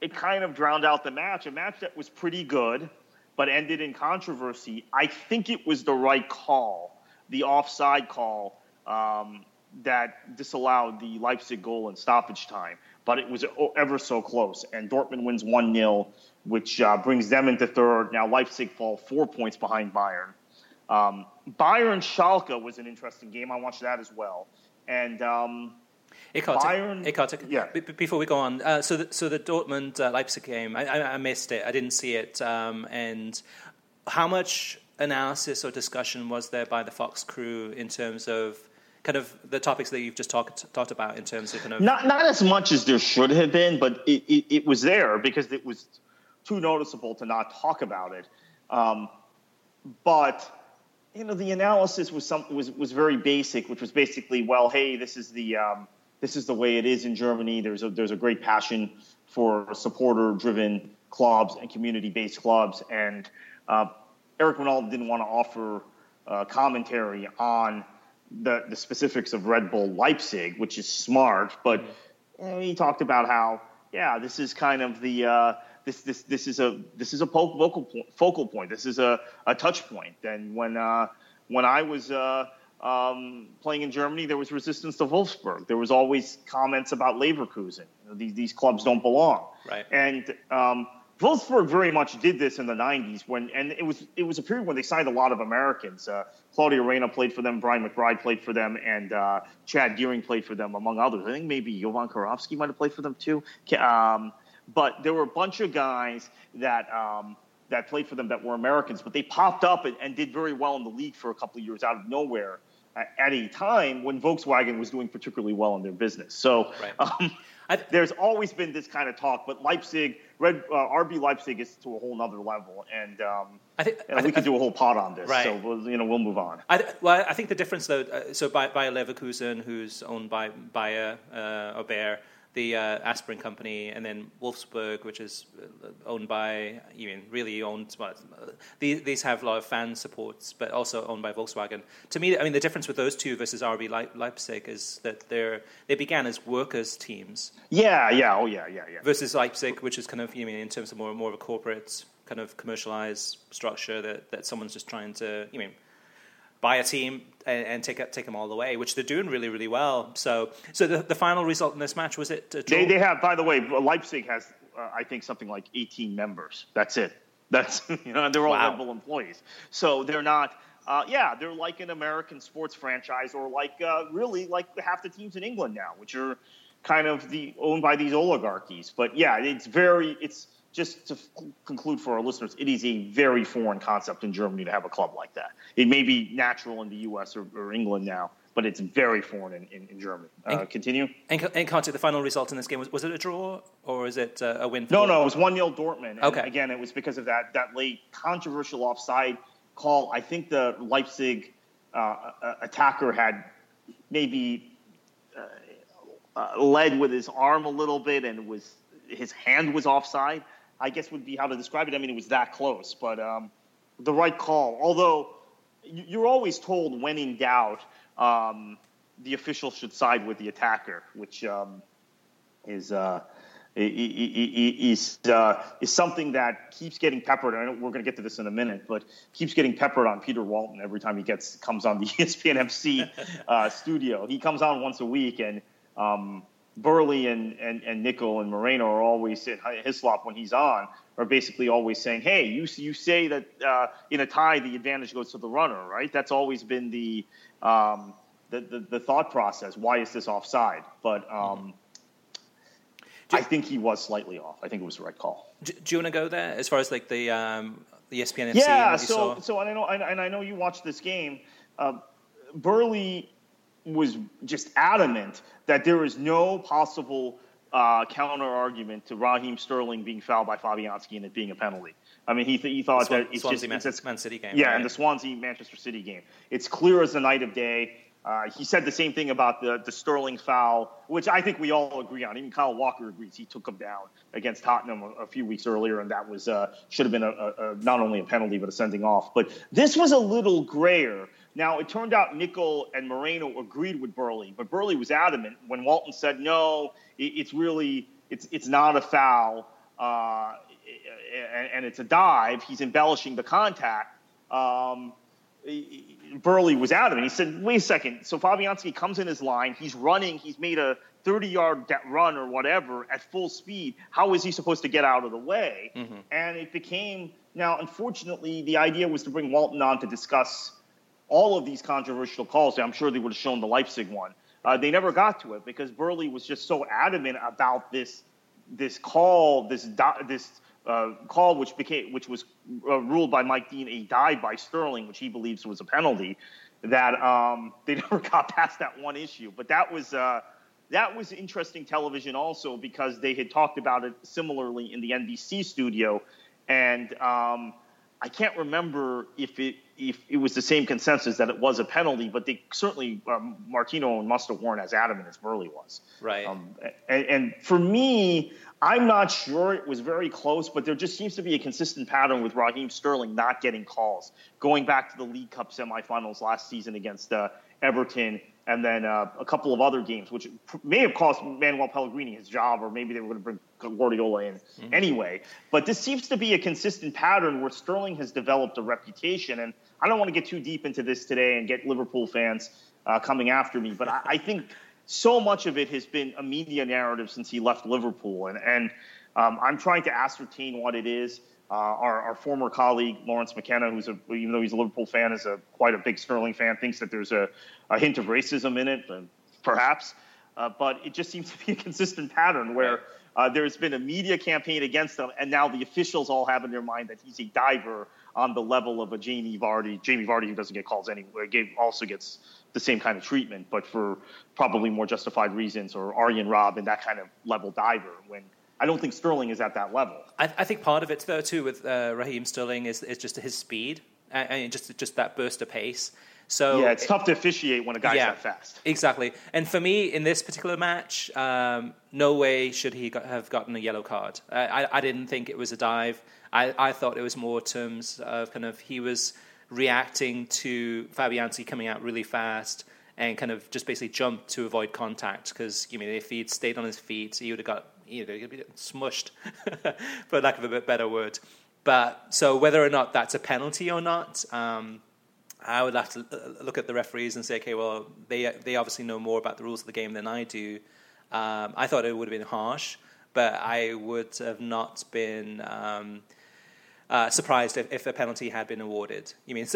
it kind of drowned out the match. A match that was pretty good, but ended in controversy. I think it was the right call, the offside call. Um, that disallowed the Leipzig goal in stoppage time, but it was ever so close. And Dortmund wins 1 0, which uh, brings them into third. Now Leipzig fall four points behind Bayern. Um, Bayern Schalke was an interesting game. I watched that as well. And um, Bayern, yeah. B- before we go on, uh, so the, so the Dortmund uh, Leipzig game, I, I, I, missed it. I didn't see it. Um, and how much analysis or discussion was there by the Fox crew in terms of kind of the topics that you've just talked talked about in terms of kind of not not as much as there should have been, but it, it, it was there because it was too noticeable to not talk about it. Um, but you know, the analysis was some was was very basic, which was basically, well, hey, this is the um, this is the way it is in Germany. There's a there's a great passion for supporter-driven clubs and community-based clubs, and uh, Eric Wynalda didn't want to offer uh, commentary on the the specifics of Red Bull Leipzig, which is smart, but you know, he talked about how yeah, this is kind of the uh, this this this is a this is a focal point, focal point. This is a, a touch point. And when uh, when I was uh, um, playing in Germany, there was resistance to Wolfsburg. There was always comments about Leverkusen. You know, these these clubs don't belong. Right. And um, Wolfsburg very much did this in the '90s when, and it was it was a period when they signed a lot of Americans. Uh, Claudio Reyna played for them, Brian McBride played for them, and uh, Chad Deering played for them, among others. I think maybe Jovan Kirovski might have played for them too. Um, but there were a bunch of guys that um, that played for them that were Americans, but they popped up and, and did very well in the league for a couple of years out of nowhere at a time when Volkswagen was doing particularly well in their business. So right. um, there's always been this kind of talk, but Leipzig, Red uh, RB Leipzig is to a whole nother level, and um, I think, you know, I we could do a whole pot on this. Right. So we'll, you know we'll move on. I, well, I think the difference though, uh, so by, Bayer Leverkusen, who's owned by Bayer uh, or Bayer the uh, aspirin company, and then Wolfsburg, which is uh, owned by, you mean, really owned. Well, these, these have a lot of fan supports, but also owned by Volkswagen. To me, I mean, the difference with those two versus RB Leipzig is that they're they began as workers' teams. Yeah, yeah, oh yeah, yeah, yeah. Versus Leipzig, which is kind of, you mean, in terms of more more of a corporate kind of commercialized structure that that someone's just trying to, you mean buy a team and, and, take take them all the way, which they're doing really really well. So so the, the final result in this match was it? They they have by the way Leipzig has uh, I think something like 18 members. That's it. That's you know they're all wow. Red Bull employees. So they're not. Uh, yeah, they're like an American sports franchise, or like uh, really like half the teams in England now, which are kind of the owned by these oligarchies. But yeah, it's very it's just to conclude for our listeners, it is a very foreign concept in Germany to have a club like that. It may be natural in the U.S. or, or England now, but it's very foreign in, in, in Germany. Uh, and, continue. And, and Conte, the final result in this game was, was it a draw or is it uh, a win? no, no, it was one 0 Dortmund. And okay. Again, it was because of that that late controversial offside call. I think the Leipzig uh, attacker had maybe uh, uh, led with his arm a little bit and was his hand was offside. I guess would be how to describe it. I mean, it was that close, but um, the right call. Although you're always told when in doubt, um, the official should side with the attacker, which um, is uh, is uh, is something that keeps getting peppered. I know we're going to get to this in a minute, but keeps getting peppered on Peter Walton every time he gets comes on the ESPN FC uh, studio. He comes on once a week, and um, Burley and, and, and Nicol and Moreno are always at Hislop when he's on are basically always saying, "Hey, you you say that uh, in a tie the advantage goes to the runner, right? That's always been the um, the, the, the thought process. Why is this offside? But um, I think he was slightly off. I think it was the right call. Do, do you want to go there as far as like the um, the ESPN? Yeah. So so and I know and I know you watched this game. Uh, Burley was just adamant that there is no possible uh, counter argument to Raheem Sterling being fouled by Fabianski and it being a penalty. I mean, he, th- he thought Swan- that it's Swansea just Man, it's, Man City game. Yeah, right? and the Swansea Manchester City game. It's clear as the night of day. Uh, he said the same thing about the, the Sterling foul, which I think we all agree on. Even Kyle Walker agrees. He took him down against Tottenham a, a few weeks earlier, and that was uh, should have been a, a, not only a penalty but a sending off. But this was a little grayer now, it turned out Nicol and Moreno agreed with Burley, but Burley was adamant when Walton said, no, it's really, it's, it's not a foul, uh, and, and, it's a dive. He's embellishing the contact. Um, Burley was it. He said, "Wait a second. So Fabianski comes in his line. He's running. He's made a 30-yard run or whatever at full speed. How is he supposed to get out of the way?" Mm-hmm. And it became now. Unfortunately, the idea was to bring Walton on to discuss all of these controversial calls. I'm sure they would have shown the Leipzig one. Uh, they never got to it because Burley was just so adamant about this this call, this this uh, call, which became which was uh, ruled by Mike Dean a dive by Sterling, which he believes was a penalty. That um, they never got past that one issue, but that was uh, that was interesting television also because they had talked about it similarly in the NBC studio, and um, I can't remember if it if it was the same consensus that it was a penalty, but they certainly um, Martino must have weren't as adamant as Burley was. Right. Um, and, and, for me, I'm not sure it was very close, but there just seems to be a consistent pattern with Raheem Sterling not getting calls. Going back to the League Cup semifinals last season against uh, Everton and then uh, a couple of other games, which may have cost Manuel Pellegrini his job, or maybe they were going to bring Guardiola in mm-hmm. anyway. But this seems to be a consistent pattern where Sterling has developed a reputation. And I don't want to get too deep into this today and get Liverpool fans uh, coming after me, but I, I, think so much of it has been a media narrative since he left Liverpool. And, and um, I'm trying to ascertain what it is. Uh, our, our, former colleague Lawrence McKenna, who's a, even though he's a Liverpool fan, is a quite a big Sterling fan, thinks that there's a, a hint of racism in it, uh, perhaps. Uh, but it just seems to be a consistent pattern where uh, there's been a media campaign against him, and now the officials all have in their mind that he's a diver on the level of a Jamie Vardy. Jamie Vardy, who doesn't get calls anyway, also gets the same kind of treatment, but for probably more justified reasons, or Arjen and that kind of level diver. When I don't think Sterling is at that level. I, I think part of it, though, too, with uh, Raheem Sterling is, is just his speed and just just that burst of pace. So yeah, it's it, tough to officiate when a guy's yeah, that fast. Exactly. And for me, in this particular match, um, no way should he got, have gotten a yellow card. I, I, didn't think it was a dive. I, I thought it was more terms of kind of he was reacting to Fabianski coming out really fast and kind of just basically jumped to avoid contact because you mean if he'd stayed on his feet, he would have got you know he'd be smushed, for lack of a better word. But so whether or not that's a penalty or not. Um, I would have to uh, look at the referees and say, okay, well, they they obviously know more about the rules of the game than I do. Um, I thought it would have been harsh, but I would have not been um, uh, surprised if, if, a penalty had been awarded. You mean,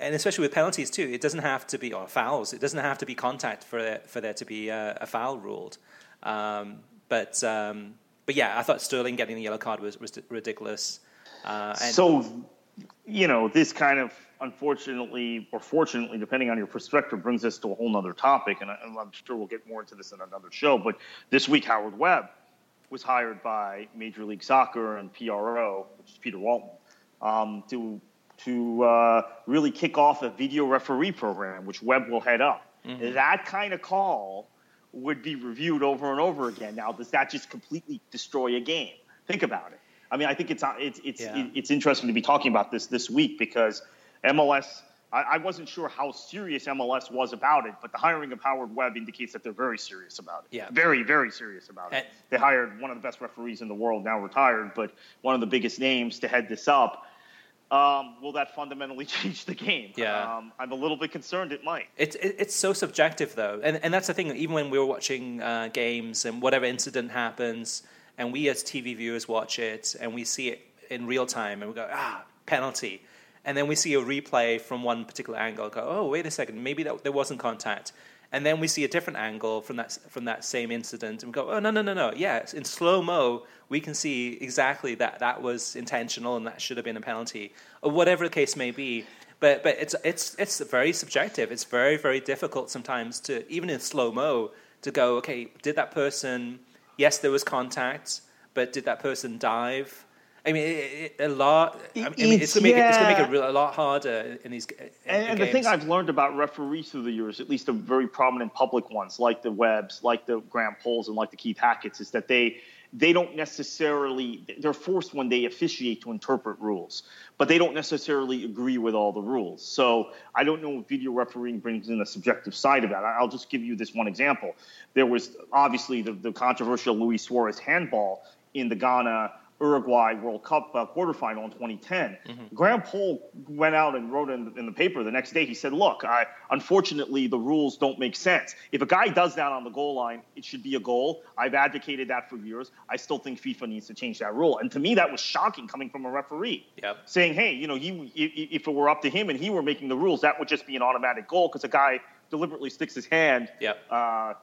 and especially with penalties too, it doesn't have to be or fouls. It doesn't have to be contact for for there to be a, a foul ruled. Um, but um, but yeah, I thought Sterling getting the yellow card was, was ridiculous. Uh, so you know, this kind of unfortunately or fortunately, depending on your perspective, brings us to a whole other topic. And, I, am sure we'll get more into this in another show. But this week, Howard Webb was hired by Major League Soccer and PRO, which is Peter Walton, um, to to uh, really kick off a video referee program, which Webb will head up. Mm-hmm. That kind of call would be reviewed over and over again. Now, does that just completely destroy a game? Think about it. I mean, I think it's it's it's yeah. it's interesting to be talking about this this week because MLS. I, I, wasn't sure how serious MLS was about it, but the hiring of Howard Webb indicates that they're very serious about it. Yeah, very very serious about it. They hired one of the best referees in the world, now retired, but one of the biggest names to head this up. Um, will that fundamentally change the game? Yeah, um, I'm a little bit concerned it might. It's it's so subjective though, and and that's the thing. Even when we were watching uh, games and whatever incident happens, and we as TV viewers watch it and we see it in real time and we go, ah, penalty. And then we see a replay from one particular angle, go, oh, wait a second, maybe that, there wasn't contact. And then we see a different angle from that, from that same incident and we go, oh, no, no, no, no. Yeah, in slow mo, we can see exactly that that was intentional and that should have been a penalty, or whatever the case may be. But, but it's, it's, it's very subjective. It's very, very difficult sometimes to, even in slow mo, to go, okay, did that person yes, there was contact, but did that person dive? I mean, it, it, a lot. I mean, it's, going to make, yeah. it, it's gonna make it a lot harder in these. In, and, and the thing I've learned about referees through the years, at least the very prominent public ones, like the Webbs, like the Graham Polls, and like the Keith Hackett's, is that they they don't necessarily they're forced when they officiate to interpret rules but they don't necessarily agree with all the rules so i don't know if video refereeing brings in a subjective side of that i'll just give you this one example there was obviously the, the controversial luis suarez handball in the ghana Uruguay World Cup uh, quarterfinal in 2010. Mm-hmm. Graham Poll went out and wrote in, in, the paper the next day. He said, "Look, I, unfortunately, the rules don't make sense. If a guy does that on the goal line, it should be a goal. I've advocated that for years. I still think FIFA needs to change that rule." And to me, that was shocking coming from a referee, yep. saying, "Hey, you know, he, if it were up to him and he were making the rules, that would just be an automatic goal because a guy deliberately sticks his hand." Yep. Uh,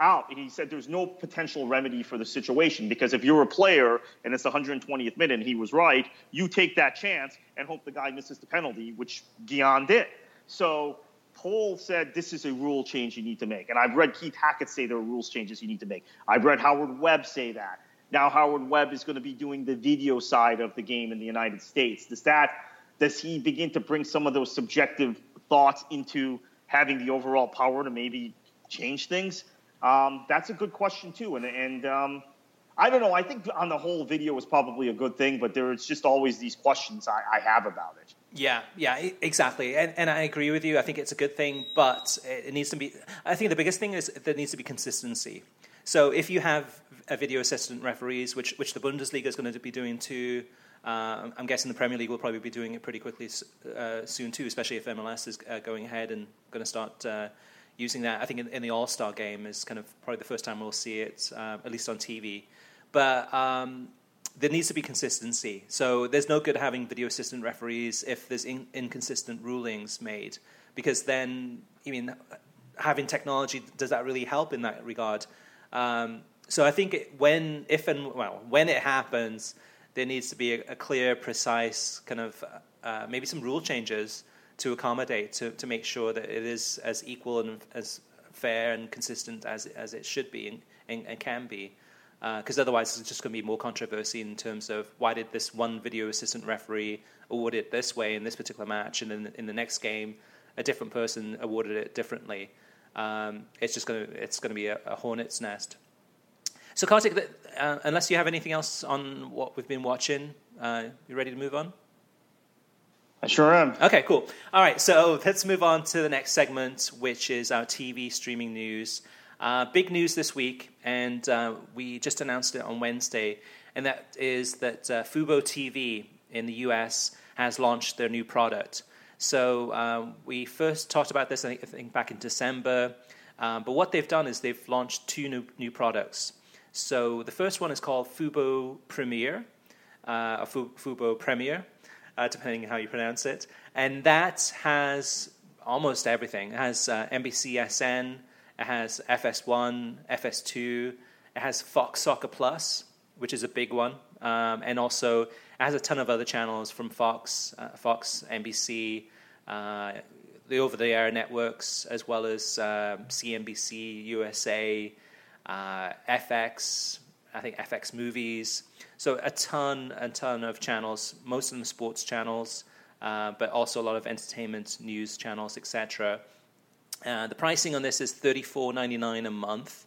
out. He said there's no potential remedy for the situation because if you're a player and it's the 120th minute and he was right, you take that chance and hope the guy misses the penalty, which Gyan did. So Poll said this is a rule change you need to make. And I've read Keith Hackett say there are rules changes you need to make. I've read Howard Webb say that. Now Howard Webb is going to be doing the video side of the game in the United States. Does that does he begin to bring some of those subjective thoughts into having the overall power to maybe change things? Um, that's a good question too, and and um, I don't know. I think on the whole, video is probably a good thing, but there's just always these questions I, I have about it. Yeah, yeah, exactly, and, and I agree with you. I think it's a good thing, but it needs to be. I think the biggest thing is there needs to be consistency. So if you have a video assistant referees, which which the Bundesliga is going to be doing too. Uh, I'm guessing the Premier League will probably be doing it pretty quickly uh, soon too, especially if MLS is uh, going ahead and going to start uh, using that. I think in, in the All Star game is kind of probably the first time we'll see it, uh, at least on TV. But um, there needs to be consistency. So there's no good having video assistant referees if there's in, inconsistent rulings made, because then, I mean, having technology does that really help in that regard? Um, so I think it, when, if and well, when it happens, there needs to be a, a clear, precise kind of uh, maybe some rule changes to accommodate to, to make sure that it is as equal and as fair and consistent as as it should be and, and, and can be. Because uh, otherwise, it's just going to be more controversy in terms of why did this one video assistant referee award it this way in this particular match, and then in the next game, a different person awarded it differently. Um, it's just going to it's going to be a, a hornet's nest. So, Kartik, uh, unless you have anything else on what we've been watching, uh, you ready to move on? I sure am. Okay, cool. All right, so let's move on to the next segment, which is our TV streaming news. Uh, big news this week, and uh, we just announced it on Wednesday, and that is that uh, Fubo TV in the US has launched their new product. So uh, we first talked about this, I think, back in December. Um, but what they've done is they've launched two new, new products. So the first one is called Fubo Premiere, uh, Fubo Premiere uh, depending on how you pronounce it. And that has almost everything. It has uh, NBCSN, it has FS1, FS2, it has Fox Soccer Plus, which is a big one, um, and also it has a ton of other channels from Fox, uh, Fox, NBC, uh, the over-the-air networks, as well as um, CNBC, USA, uh, FX, I think FX Movies. So a ton, a ton of channels, most of them sports channels, uh, but also a lot of entertainment, news channels, etc. Uh, the pricing on this is thirty four ninety nine a month,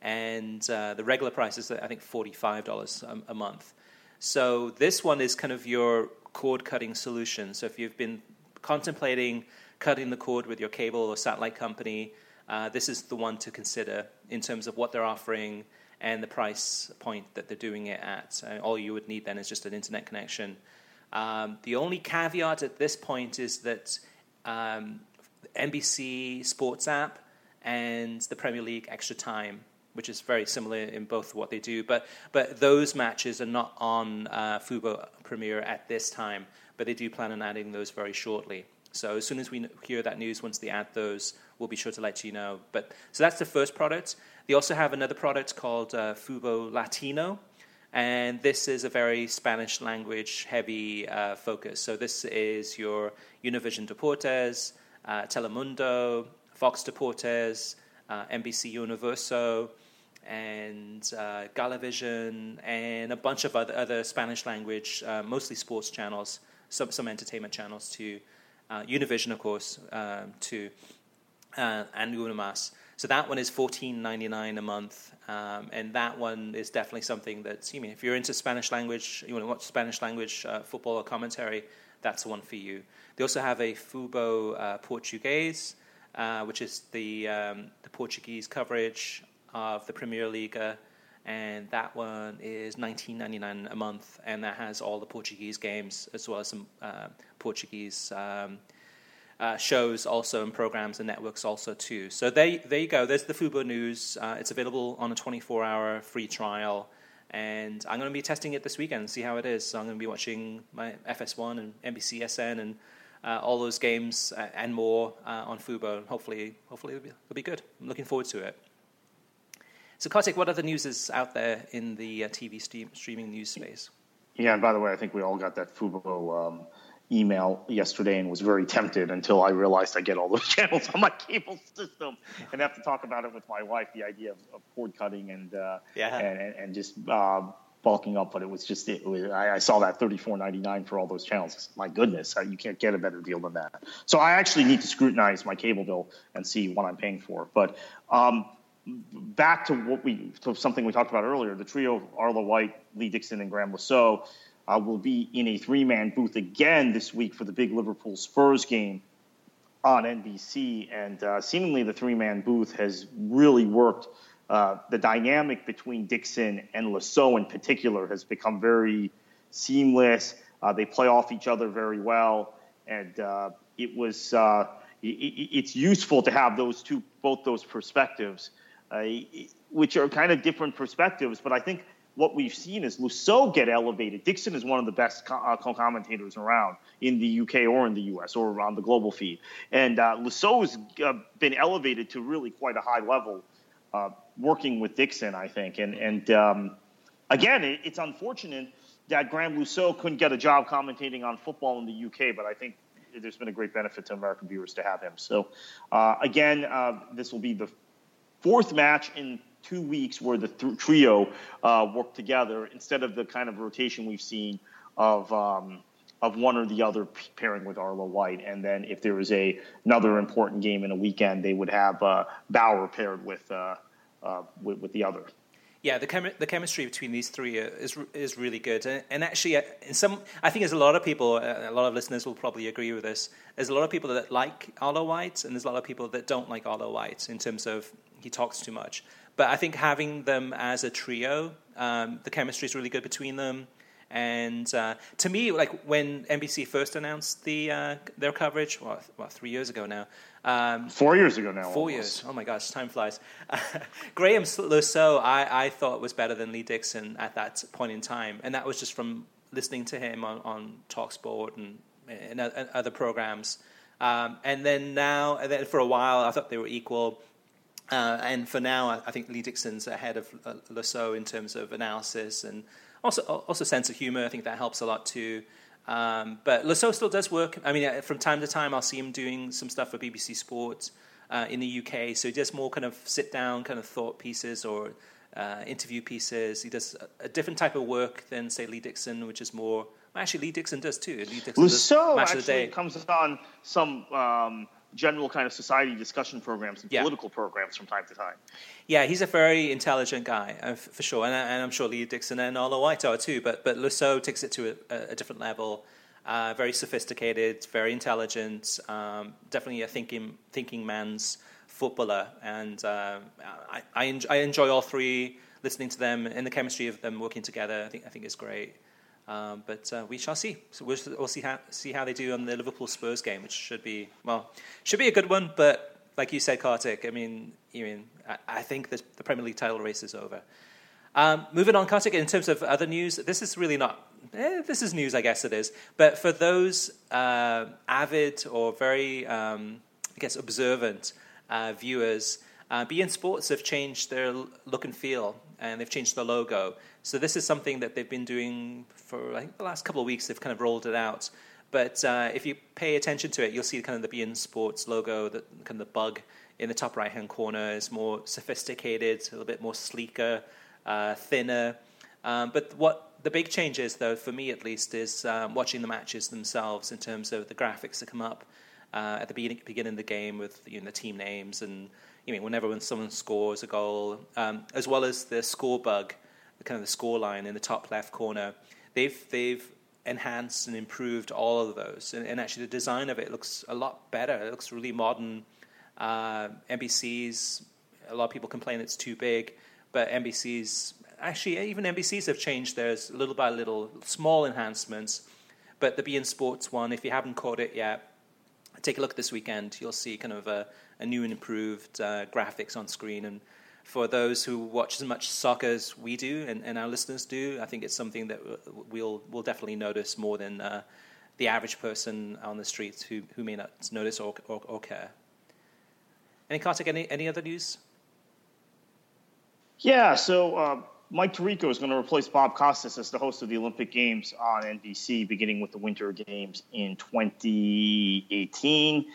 and uh, the regular price is I think forty five dollars a month. So this one is kind of your cord cutting solution. So if you've been contemplating cutting the cord with your cable or satellite company, uh, this is the one to consider in terms of what they're offering and the price point that they're doing it at. Uh, all you would need then is just an internet connection. Um, the only caveat at this point is that um, NBC Sports app and the Premier League Extra Time, which is very similar in both what they do, but but those matches are not on uh, Fubo Premier at this time, but they do plan on adding those very shortly. So as soon as we hear that news, once they add those, we'll be sure to let you know. But so that's the first product. They also have another product called uh, Fubo Latino, and this is a very Spanish language heavy uh, focus. So this is your Univision Deportes, uh, Telemundo, Fox Deportes, uh, NBC Universo, and uh, Galavision, and a bunch of other, other Spanish language, uh, mostly sports channels, some, some entertainment channels too. Uh, Univision, of course, um, too, and Unimas. So that one is fourteen ninety nine a month, um, and that one is definitely something that you mean if you're into Spanish language, you want to watch Spanish language uh, football or commentary, that's the one for you. They also have a Fubo uh, Portuguese, uh, which is the um, the Portuguese coverage of the Premier League and that one is 19.99 a month, and that has all the Portuguese games as well as some uh, Portuguese um, uh, shows also and programs and networks also too. So there, there you go. There's the Fubo News. Uh, it's available on a 24-hour free trial, and I'm going to be testing it this weekend and see how it is. So I'm going to be watching my FS1 and NBCSN and uh, all those games uh, and more uh, on Fubo, and hopefully, hopefully it'll be, it'll be good. I'm looking forward to it. So, Kartik, what other news is out there in the TV stream, streaming news space? Yeah, and by the way, I think we all got that Fubo um, email yesterday and was very tempted until I realized I get all those channels on my cable system and have to talk about it with my wife. The idea of, of cord cutting and uh, yeah. and, and just uh, bulking up, but it was just it was, I, I saw that thirty four ninety nine for all those channels. My goodness, you can't get a better deal than that. So I actually need to scrutinize my cable bill and see what I'm paying for. But um, back to what we to something we talked about earlier, the trio of Arlo White, Lee Dixon, and Graham Saux uh, will be in a three-man booth again this week for the big Liverpool Spurs game on NBC, and uh, seemingly the three-man booth has really worked. Uh, the dynamic between Dixon and Saux in particular has become very seamless. Uh, they play off each other very well, and uh, it was uh, it, it's useful to have those two both those perspectives which are kind of different perspectives. But I think what we've seen is Saux get elevated. Dixon is one of the best co- uh, commentators around in the UK or in the US or on the global feed. And uh, has uh, been elevated to really quite a high level uh, working with Dixon, I think. And, and um, again, it, it's unfortunate that Graham Saux couldn't get a job commentating on football in the UK, but I think there's been a great benefit to American viewers to have him. So, uh, again, uh, this will be the fourth match in two weeks where the th- trio uh, work together instead of the kind of rotation we've seen of um, of one or the other pairing with Arlo White, and then if there was a another important game in a weekend, they would have uh, Bauer paired with, uh, uh with, with the other. Yeah, the chemi- the chemistry between these three is is really good, and, and actually, uh, in some, I think there's a lot of people, uh, a lot of listeners will probably agree with this. There's a lot of people that like Arlo White, and there's a lot of people that don't like Arlo White in terms of he talks too much. But I think having them as a trio, um, the chemistry is really good between them. And uh, to me, like when NBC first announced the uh, their coverage, well, well, three years ago now. Um, four years ago now. Four almost. years. Oh my gosh, time flies. Graham Le I, I thought was better than Lee Dixon at that point in time, and that was just from listening to him on, on Talksport and, and, and other programs. Um, and then now, and then for a while, I thought they were equal. Uh, and for now, I, I, think Lee Dixon's ahead of uh, Saux in terms of analysis and also also sense of humor. I think that helps a lot too. Um, but Le Saux still does work. I mean, uh, from time to time, I'll see him doing some stuff for BBC Sports uh, in the UK. So he does more kind of sit down kind of thought pieces or uh, interview pieces. He does a, a, different type of work than say Lee Dixon, which is more. Actually, Lee Dixon does too. Lee Dixon Saux actually comes on some. Um, general kind of society discussion programs and yeah. political programs from time to time. Yeah, he's a very intelligent guy uh, for sure, and, and, I'm sure Lee Dixon and Arlo White are too. But but Le takes it to a, a different level. Uh, very sophisticated, very intelligent, um, definitely a thinking thinking man's footballer, and uh, I I, enjoy, I enjoy all three. Listening to them and the chemistry of them working together, I think I think is great. Um, but uh, we shall see. So we'll, we'll, see how see how they do on the Liverpool Spurs game, which should be well, should be a good one. But like you said, Kartik, I mean, you mean I, I think the, the, Premier League title race is over. Um, moving on, Kartik. In terms of other news, this is really not. Eh, this is news, I guess it is. But for those uh, avid or very, um, I guess, observant uh, viewers, uh, beIN Sports have changed their look and feel, and they've changed the logo. So this is something that they've been doing for the last couple of weeks. They've kind of rolled it out. But uh, if you pay attention to it, you'll see kind of the beIN Sports logo, the kind of the bug in the top right hand corner is more sophisticated, a little bit more sleeker, uh, thinner. Um, but what the big change is, though, for me at least, is um, watching the matches themselves in terms of the graphics that come up uh, at the beginning, beginning of the game with you know, the team names and you know, whenever when someone scores a goal, um, as well as the score bug kind of the score line in the top left corner. They've they've enhanced and improved all of those, and, and actually the design of it looks a lot better. It looks really modern. Uh, NBC's a lot of people complain it's too big, but NBC's actually, even NBCs have changed theirs little by little, small enhancements. But the beIN Sports one, if you haven't caught it yet, take a look this weekend. You'll see kind of a, a new and improved uh, graphics on screen. And for those who watch as much soccer as we do and, and our listeners do, I think it's something that we'll, we'll definitely notice more than uh, the average person on the streets who, who may not notice or, or, or care. Any Kartik, any, any other news? Yeah, so uh, Mike Tirico is going to replace Bob Costas as the host of the Olympic Games on NBC, beginning with the Winter Games in 2018.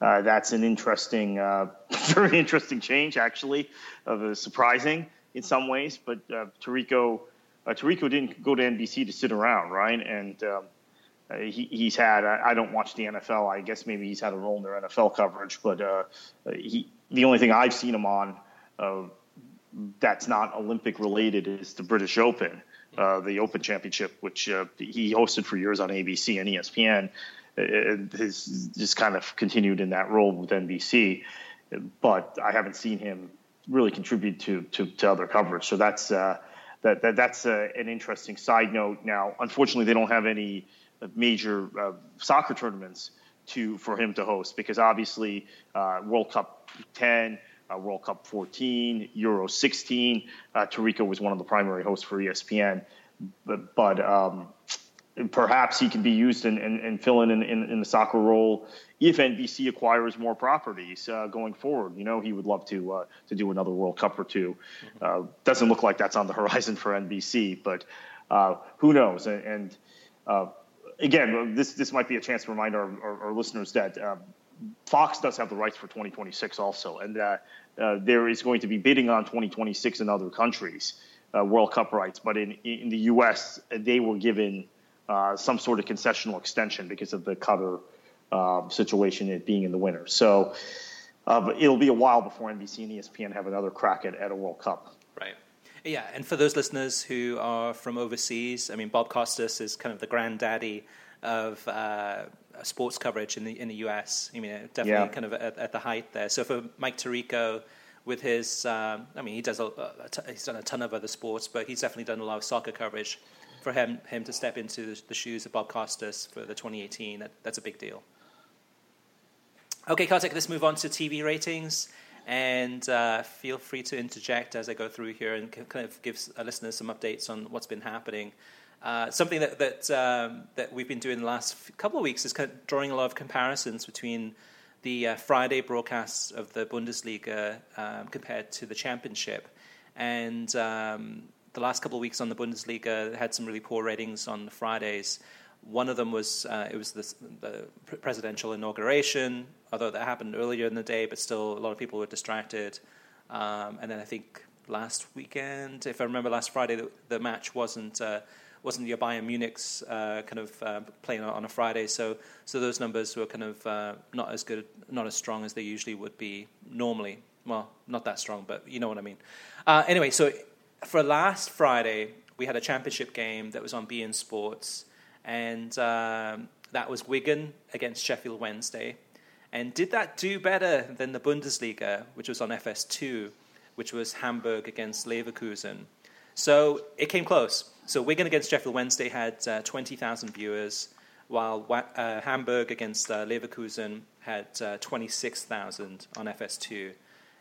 Uh, that's an interesting, uh, very interesting change, actually, of uh, surprising in some ways. But uh, Tirico, uh, Tirico didn't go to NBC to sit around, right? And um, uh, he, he's had. I, I, don't watch the NFL. I guess maybe he's had a role in their NFL coverage, but uh, he. The only thing I've seen him on that's not Olympic related is the British Open, uh, the Open Championship, which uh, he hosted for years on ABC and ESPN. Has just kind of continued in that role with NBC, but I haven't seen him really contribute to to, to other coverage. So that's uh, that, that that's uh, an interesting side note. Now, unfortunately, they don't have any major uh, soccer tournaments to for him to host because obviously uh, World Cup 10 uh, World Cup 14, Euro 16. Uh, was one of the primary hosts for ESPN, but, but um, perhaps he could be used and, and, and fill in, in in, the soccer role if NBC acquires more properties uh, going forward. You know, he would love to uh, to do another World Cup or two. Uh, doesn't look like that's on the horizon for NBC, but uh, who knows? And, and uh, again, this this might be a chance to remind our, our, our listeners that uh, Fox does have the rights for 2026 also, and uh, uh, there is going to be bidding on 2026 in other countries, uh, World Cup rights. But in in the U.S., they were given uh, some sort of concessional extension because of the Qatar um, situation, it being in the winter. So uh, it'll be a while before NBC and ESPN have another crack at, at a World Cup. Right. Yeah, and for those listeners who are from overseas, I mean, Bob Costas is kind of the granddaddy of uh, sports coverage in the in the US. I mean, definitely yeah. kind of at, at, the height there. So for Mike Tirico, with his, um, I mean, he does a, a t- he's done a ton of other sports, but he's definitely done a lot of soccer coverage. For him, him to step into the, shoes of Bob Costas for the 2018, that, that's a big deal. Okay, Kartik, let's move on to TV ratings. And uh, feel free to interject as I go through here and kind of give listeners some updates on what's been happening. Uh, something that that um, that we've been doing the last couple of weeks is kind of drawing a lot of comparisons between the uh, Friday broadcasts of the Bundesliga um, compared to the Championship, and um, the last couple of weeks on the Bundesliga had some really poor ratings on Fridays. One of them was uh, it was the, presidential inauguration, although that happened earlier in the day, but still a lot of people were distracted. Um, and then I think last weekend, if I remember, last Friday the, the match wasn't uh, wasn't your Bayern Munich's uh, kind of uh, playing on a Friday, so so those numbers were kind of uh, not as good, not as strong as they usually would be normally. Well, not that strong, but you know what I mean. Uh, anyway, so for last Friday we had a championship game that was on beIN Sports, and um, that was Wigan against Sheffield Wednesday. And did that do better than the Bundesliga, which was on FS2, which was Hamburg against Leverkusen? So it came close. So Wigan against Sheffield Wednesday had uh, 20,000 viewers, while uh, Hamburg against uh, Leverkusen had uh, 26,000 on FS2.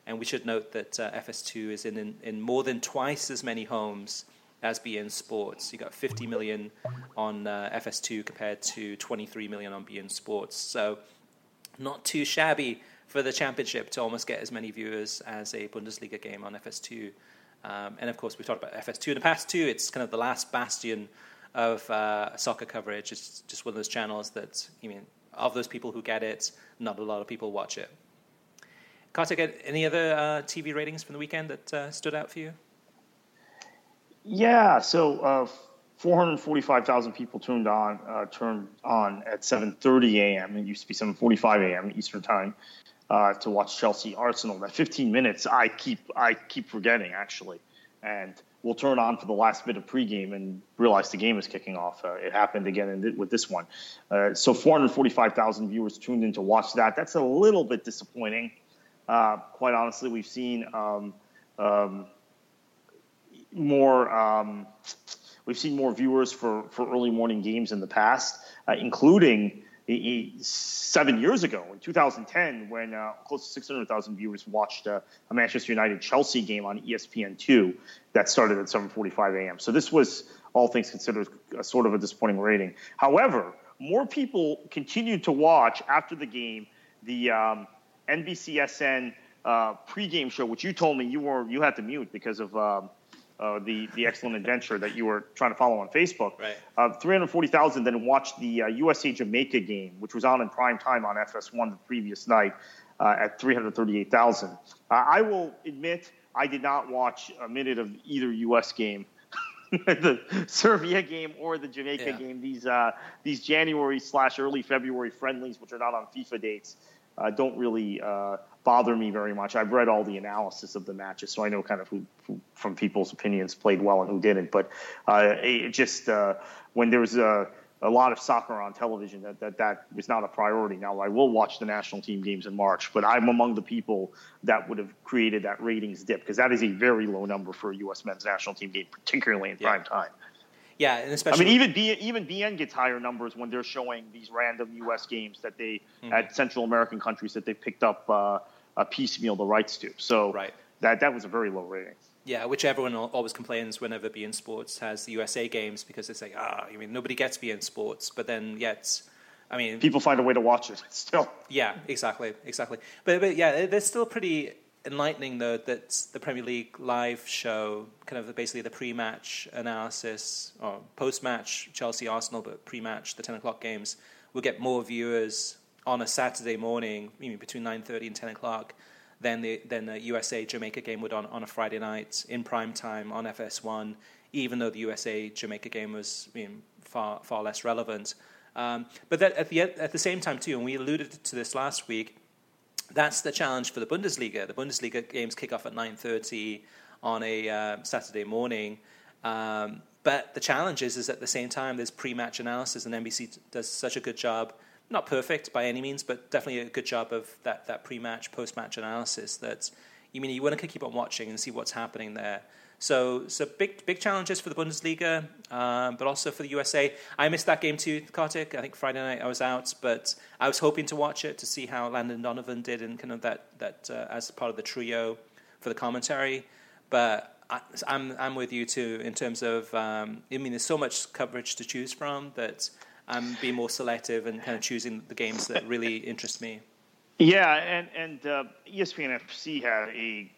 And we should note that uh, FS2 is in, in, in, more than twice as many homes as beIN Sports. You got 50 million on uh, FS2 compared to 23 million on beIN Sports. So not too shabby for the championship to almost get as many viewers as a Bundesliga game on FS2. Um, and of course, we've talked about FS2 in the past too. It's kind of the last bastion of uh, soccer coverage. It's just one of those channels that, I mean, of those people who get it, not a lot of people watch it. Kartik, any other uh, TV ratings from the weekend that uh, stood out for you? Yeah, so uh, 445,000 people tuned on uh, turned on at 7:30 a.m. It used to be 7:45 a.m. Eastern time uh, to watch Chelsea Arsenal. That 15 minutes, I keep I keep forgetting actually, and we'll turn on for the last bit of pregame and realize the game is kicking off. Uh, it happened again th- with this one. Uh, so 445,000 viewers tuned in to watch that. That's a little bit disappointing. Uh, quite honestly, we've seen. Um, um, more. Um, we've seen more viewers for for early morning games in the past, uh, including seven years ago in 2010 when uh, close to 600,000 viewers watched uh, a Manchester United Chelsea game on ESPN2 that started at 7:45 a.m. So this was all things considered a sort of a disappointing rating. However, more people continued to watch after the game the um, NBCSN uh, pregame show, which you told me you were you had to mute because of um, uh, the the excellent adventure that you were trying to follow on Facebook. Right. Uh, 340,000 then watched the uh, USA Jamaica game, which was on in prime time on FS1 the previous night uh, at 338,000. Uh, I will admit I did not watch a minute of either US game. the Serbia game or the Jamaica yeah. game. These uh, these January slash early February friendlies, which are not on FIFA dates, uh, don't really uh, bother me very much. I've read all the analysis of the matches, so I know kind of who, who from people's opinions played well and who didn't. But uh, it just uh, when there's a, a lot of soccer on television, that, that that was not a priority. Now I will watch the national team games in March, but I'm among the people that would have created that ratings dip because that is a very low number for a U.S. men's national team game, particularly in yeah. prime time. Yeah, and especially. I mean, even B, even beIN gets higher numbers when they're showing these random U.S. games that they mm-hmm. at Central American countries that they picked up uh, a piecemeal the rights to. So right. that that was a very low rating. Yeah, which everyone always complains whenever beIN Sports has the USA games because it's like ah, I mean nobody gets beIN Sports, but then yet. I mean, people find a way to watch it still. Yeah, exactly, exactly. But but yeah, they're still pretty enlightening though that the Premier League live show, kind of basically the pre-match analysis or post-match Chelsea Arsenal, but pre-match the ten o'clock games, will get more viewers on a Saturday morning, between nine thirty and ten o'clock, than the than the USA Jamaica game would on on a Friday night in prime time on FS1. Even though the USA Jamaica game was far far less relevant. Um, but that at the at the same time too, and we alluded to this last week that's the challenge for the Bundesliga. The Bundesliga games kick off at 9.30 on a uh, Saturday morning. Um, but the challenge is, is at the same time, there's pre-match analysis, and NBC does such a good job. Not perfect by any means, but definitely a good job of that, that pre-match, post-match analysis. That you mean you want to keep on watching and see what's happening there. So, so big, big challenges for the Bundesliga, um, but also for the USA. I missed that game too, Kartik. I think Friday night I was out, but I was hoping to watch it to see how Landon Donovan did in kind of that that uh, as part of the trio for the commentary. But I, am I'm, I'm with you too in terms of um, I mean, there's so much coverage to choose from that I'm being more selective and kind of choosing the games that really interest me. Yeah, and and uh, ESPN FC had a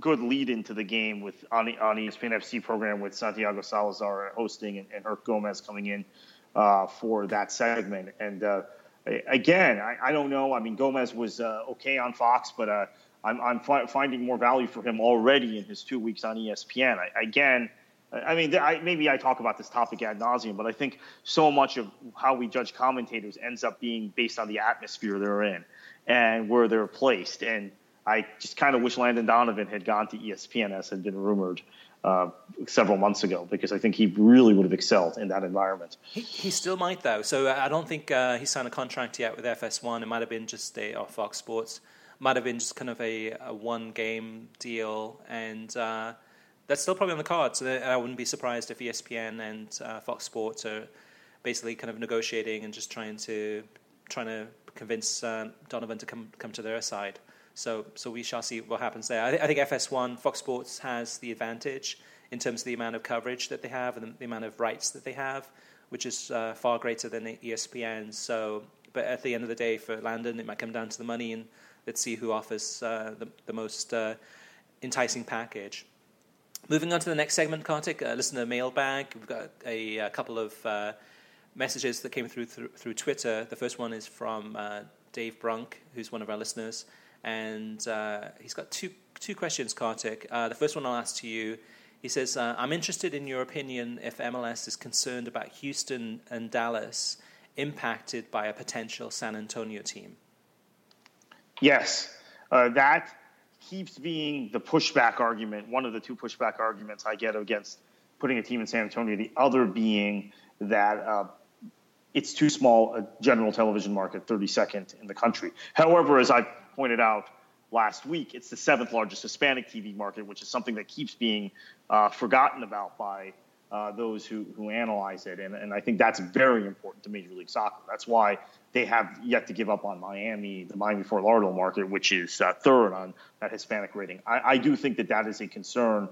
good lead into the game with on the on ESPN FC program with Santiago Salazar hosting and, and Herc Gomez coming in uh, for that segment. And uh, again, I, I, don't know. I mean, Gomez was uh, okay on Fox, but uh, I'm, I'm fi- finding more value for him already in his two weeks on ESPN. I, again. I mean, I, maybe I talk about this topic ad nauseum, but I think so much of how we judge commentators ends up being based on the atmosphere they're in and where they're placed. And I just kind of wish Landon Donovan had gone to ESPN as had been rumored uh, several months ago because I think he really would have excelled in that environment. He, he still might though. So I don't think uh, he signed a contract yet with FS1. It might have been just a or Fox Sports. Might have been just kind of a, a one game deal, and uh, that's still probably on the cards. I wouldn't be surprised if ESPN and uh, Fox Sports are basically kind of negotiating and just trying to trying to convince uh, Donovan to come come to their side. So, so we shall see what happens there. I, th- I, think FS1, Fox Sports has the advantage in terms of the amount of coverage that they have and the, the amount of rights that they have, which is uh, far greater than ESPN. So, but at the end of the day, for Landon, it might come down to the money, and let's see who offers uh, the, the, most uh, enticing package. Moving on to the next segment, Kartik, uh, listener mailbag. We've got a, a couple of uh, messages that came through, through, through Twitter. The first one is from uh, Dave Brunk, who's one of our listeners and uh, he's got two two questions, Kartik. Uh, the first one I'll ask to you. He says, uh, "I'm interested in your opinion if MLS is concerned about Houston and Dallas impacted by a potential San Antonio team." Yes, uh, that keeps being the pushback argument. One of the two pushback arguments I get against putting a team in San Antonio. The other being that uh, it's too small a general television market, 32nd in the country. However, as I pointed out last week. It's the seventh largest Hispanic TV market, which is something that keeps being uh, forgotten about by uh, those who, who analyze it. And, and I think that's very important to Major League Soccer. That's why they have yet to give up on Miami, the Miami Fort Lauderdale market, which is uh, third on that Hispanic rating. I, I, do think that that is a concern.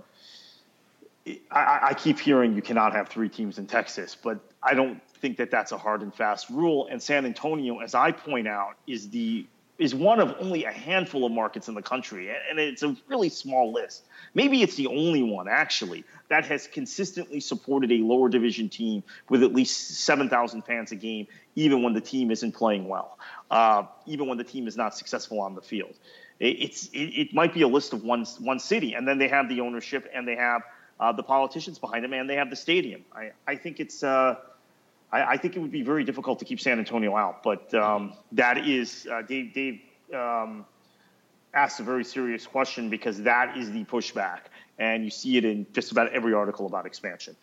I, I keep hearing you cannot have three teams in Texas, but I don't think that that's a hard and fast rule. And San Antonio, as I point out, is the is one of only a handful of markets in the country, and it's a really small list. Maybe it's the only one actually that has consistently supported a lower division team with at least 7,000 fans a game, even when the team isn't playing well, uh, even when the team is not successful on the field. It, it's it, it, might be a list of one one city, and then they have the ownership and they have uh, the politicians behind them, and they have the stadium. I, I think it's. Uh, I, I, think it would be very difficult to keep San Antonio out, but um, that is uh, Dave. Dave um, asked a very serious question because that is the pushback, and you see it in just about every article about expansion.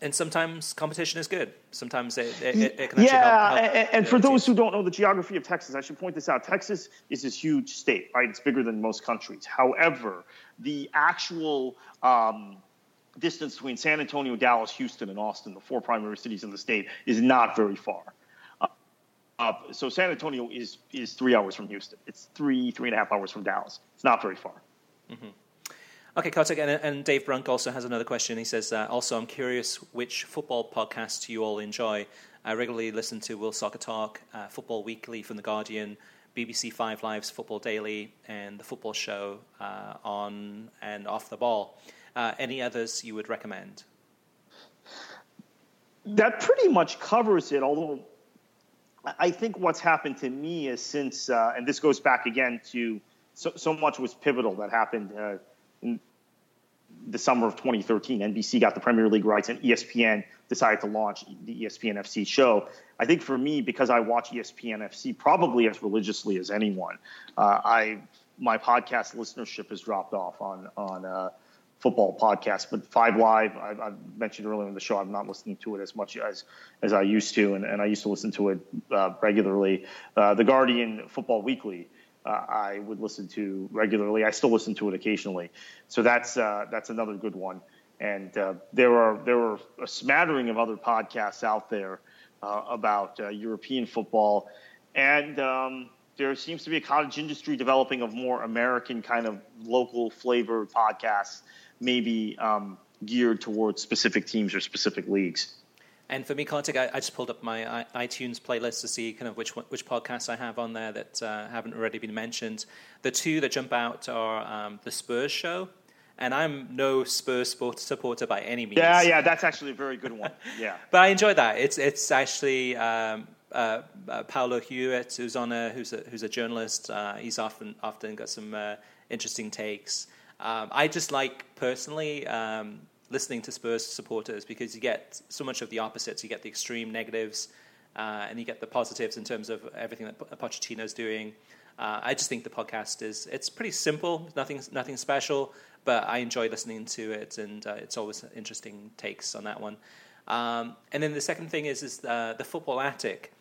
And sometimes competition is good. Sometimes it, it, it can actually yeah, help. help and, and for those who don't know the geography of Texas, I should point this out. Texas is this huge state, right? It's bigger than most countries. However, the actual um, distance between San Antonio, Dallas, Houston, and Austin, the four primary cities in the state, is not very far. Uh, so San Antonio is is three hours from Houston. It's three three and a half hours from Dallas. It's not very far. Mm-hmm. Okay, Kartik, and, and, Dave Brunk also has another question. He says, uh, also, I'm curious which football podcasts you all enjoy. I regularly listen to World Soccer Talk, uh, Football Weekly from The Guardian, BBC Five Live's Football Daily, and The Football Show uh, on and off the ball. Uh, any others you would recommend? That pretty much covers it, although I think what's happened to me is since, uh, and this goes back again to so, so much was pivotal that happened uh, in the summer of 2013. NBC got the Premier League rights, and ESPN decided to launch the ESPN FC show. I think for me, because I watch ESPN FC probably as religiously as anyone, uh, I my podcast listenership has dropped off on on uh, football podcast. But Five Live, I, I, mentioned earlier in the show, I'm not listening to it as much as as I used to, and, and I used to listen to it uh, regularly. Uh, the Guardian Football Weekly. Uh, I would listen to regularly. I still listen to it occasionally, so that's uh, that's another good one. And uh, there are there are a smattering of other podcasts out there uh, about European football, and um, there seems to be a cottage industry developing of more American kind of local flavored podcasts maybe um, geared towards specific teams or specific leagues. And for me, Kartik, I, I, just pulled up my iTunes playlist to see kind of which which podcasts I have on there that uh, haven't already been mentioned. The two that jump out are um, the Spurs show, and I'm no Spurs sport supporter by any means. Yeah, yeah, that's actually a very good one. Yeah, but I enjoy that. It's it's actually. Um, uh, uh, Paolo Hewitt, who's on a who's a who's a journalist. Uh, he's often often got some uh, interesting takes. Um, I just like personally um, listening to Spurs supporters because you get so much of the opposites. You get the extreme negatives, uh, and you get the positives in terms of everything that Pochettino's doing. Uh, I just think the podcast is it's pretty simple, nothing nothing special, but I enjoy listening to it, and uh, it's always interesting takes on that one. Um, and then the second thing is is uh, the football attic.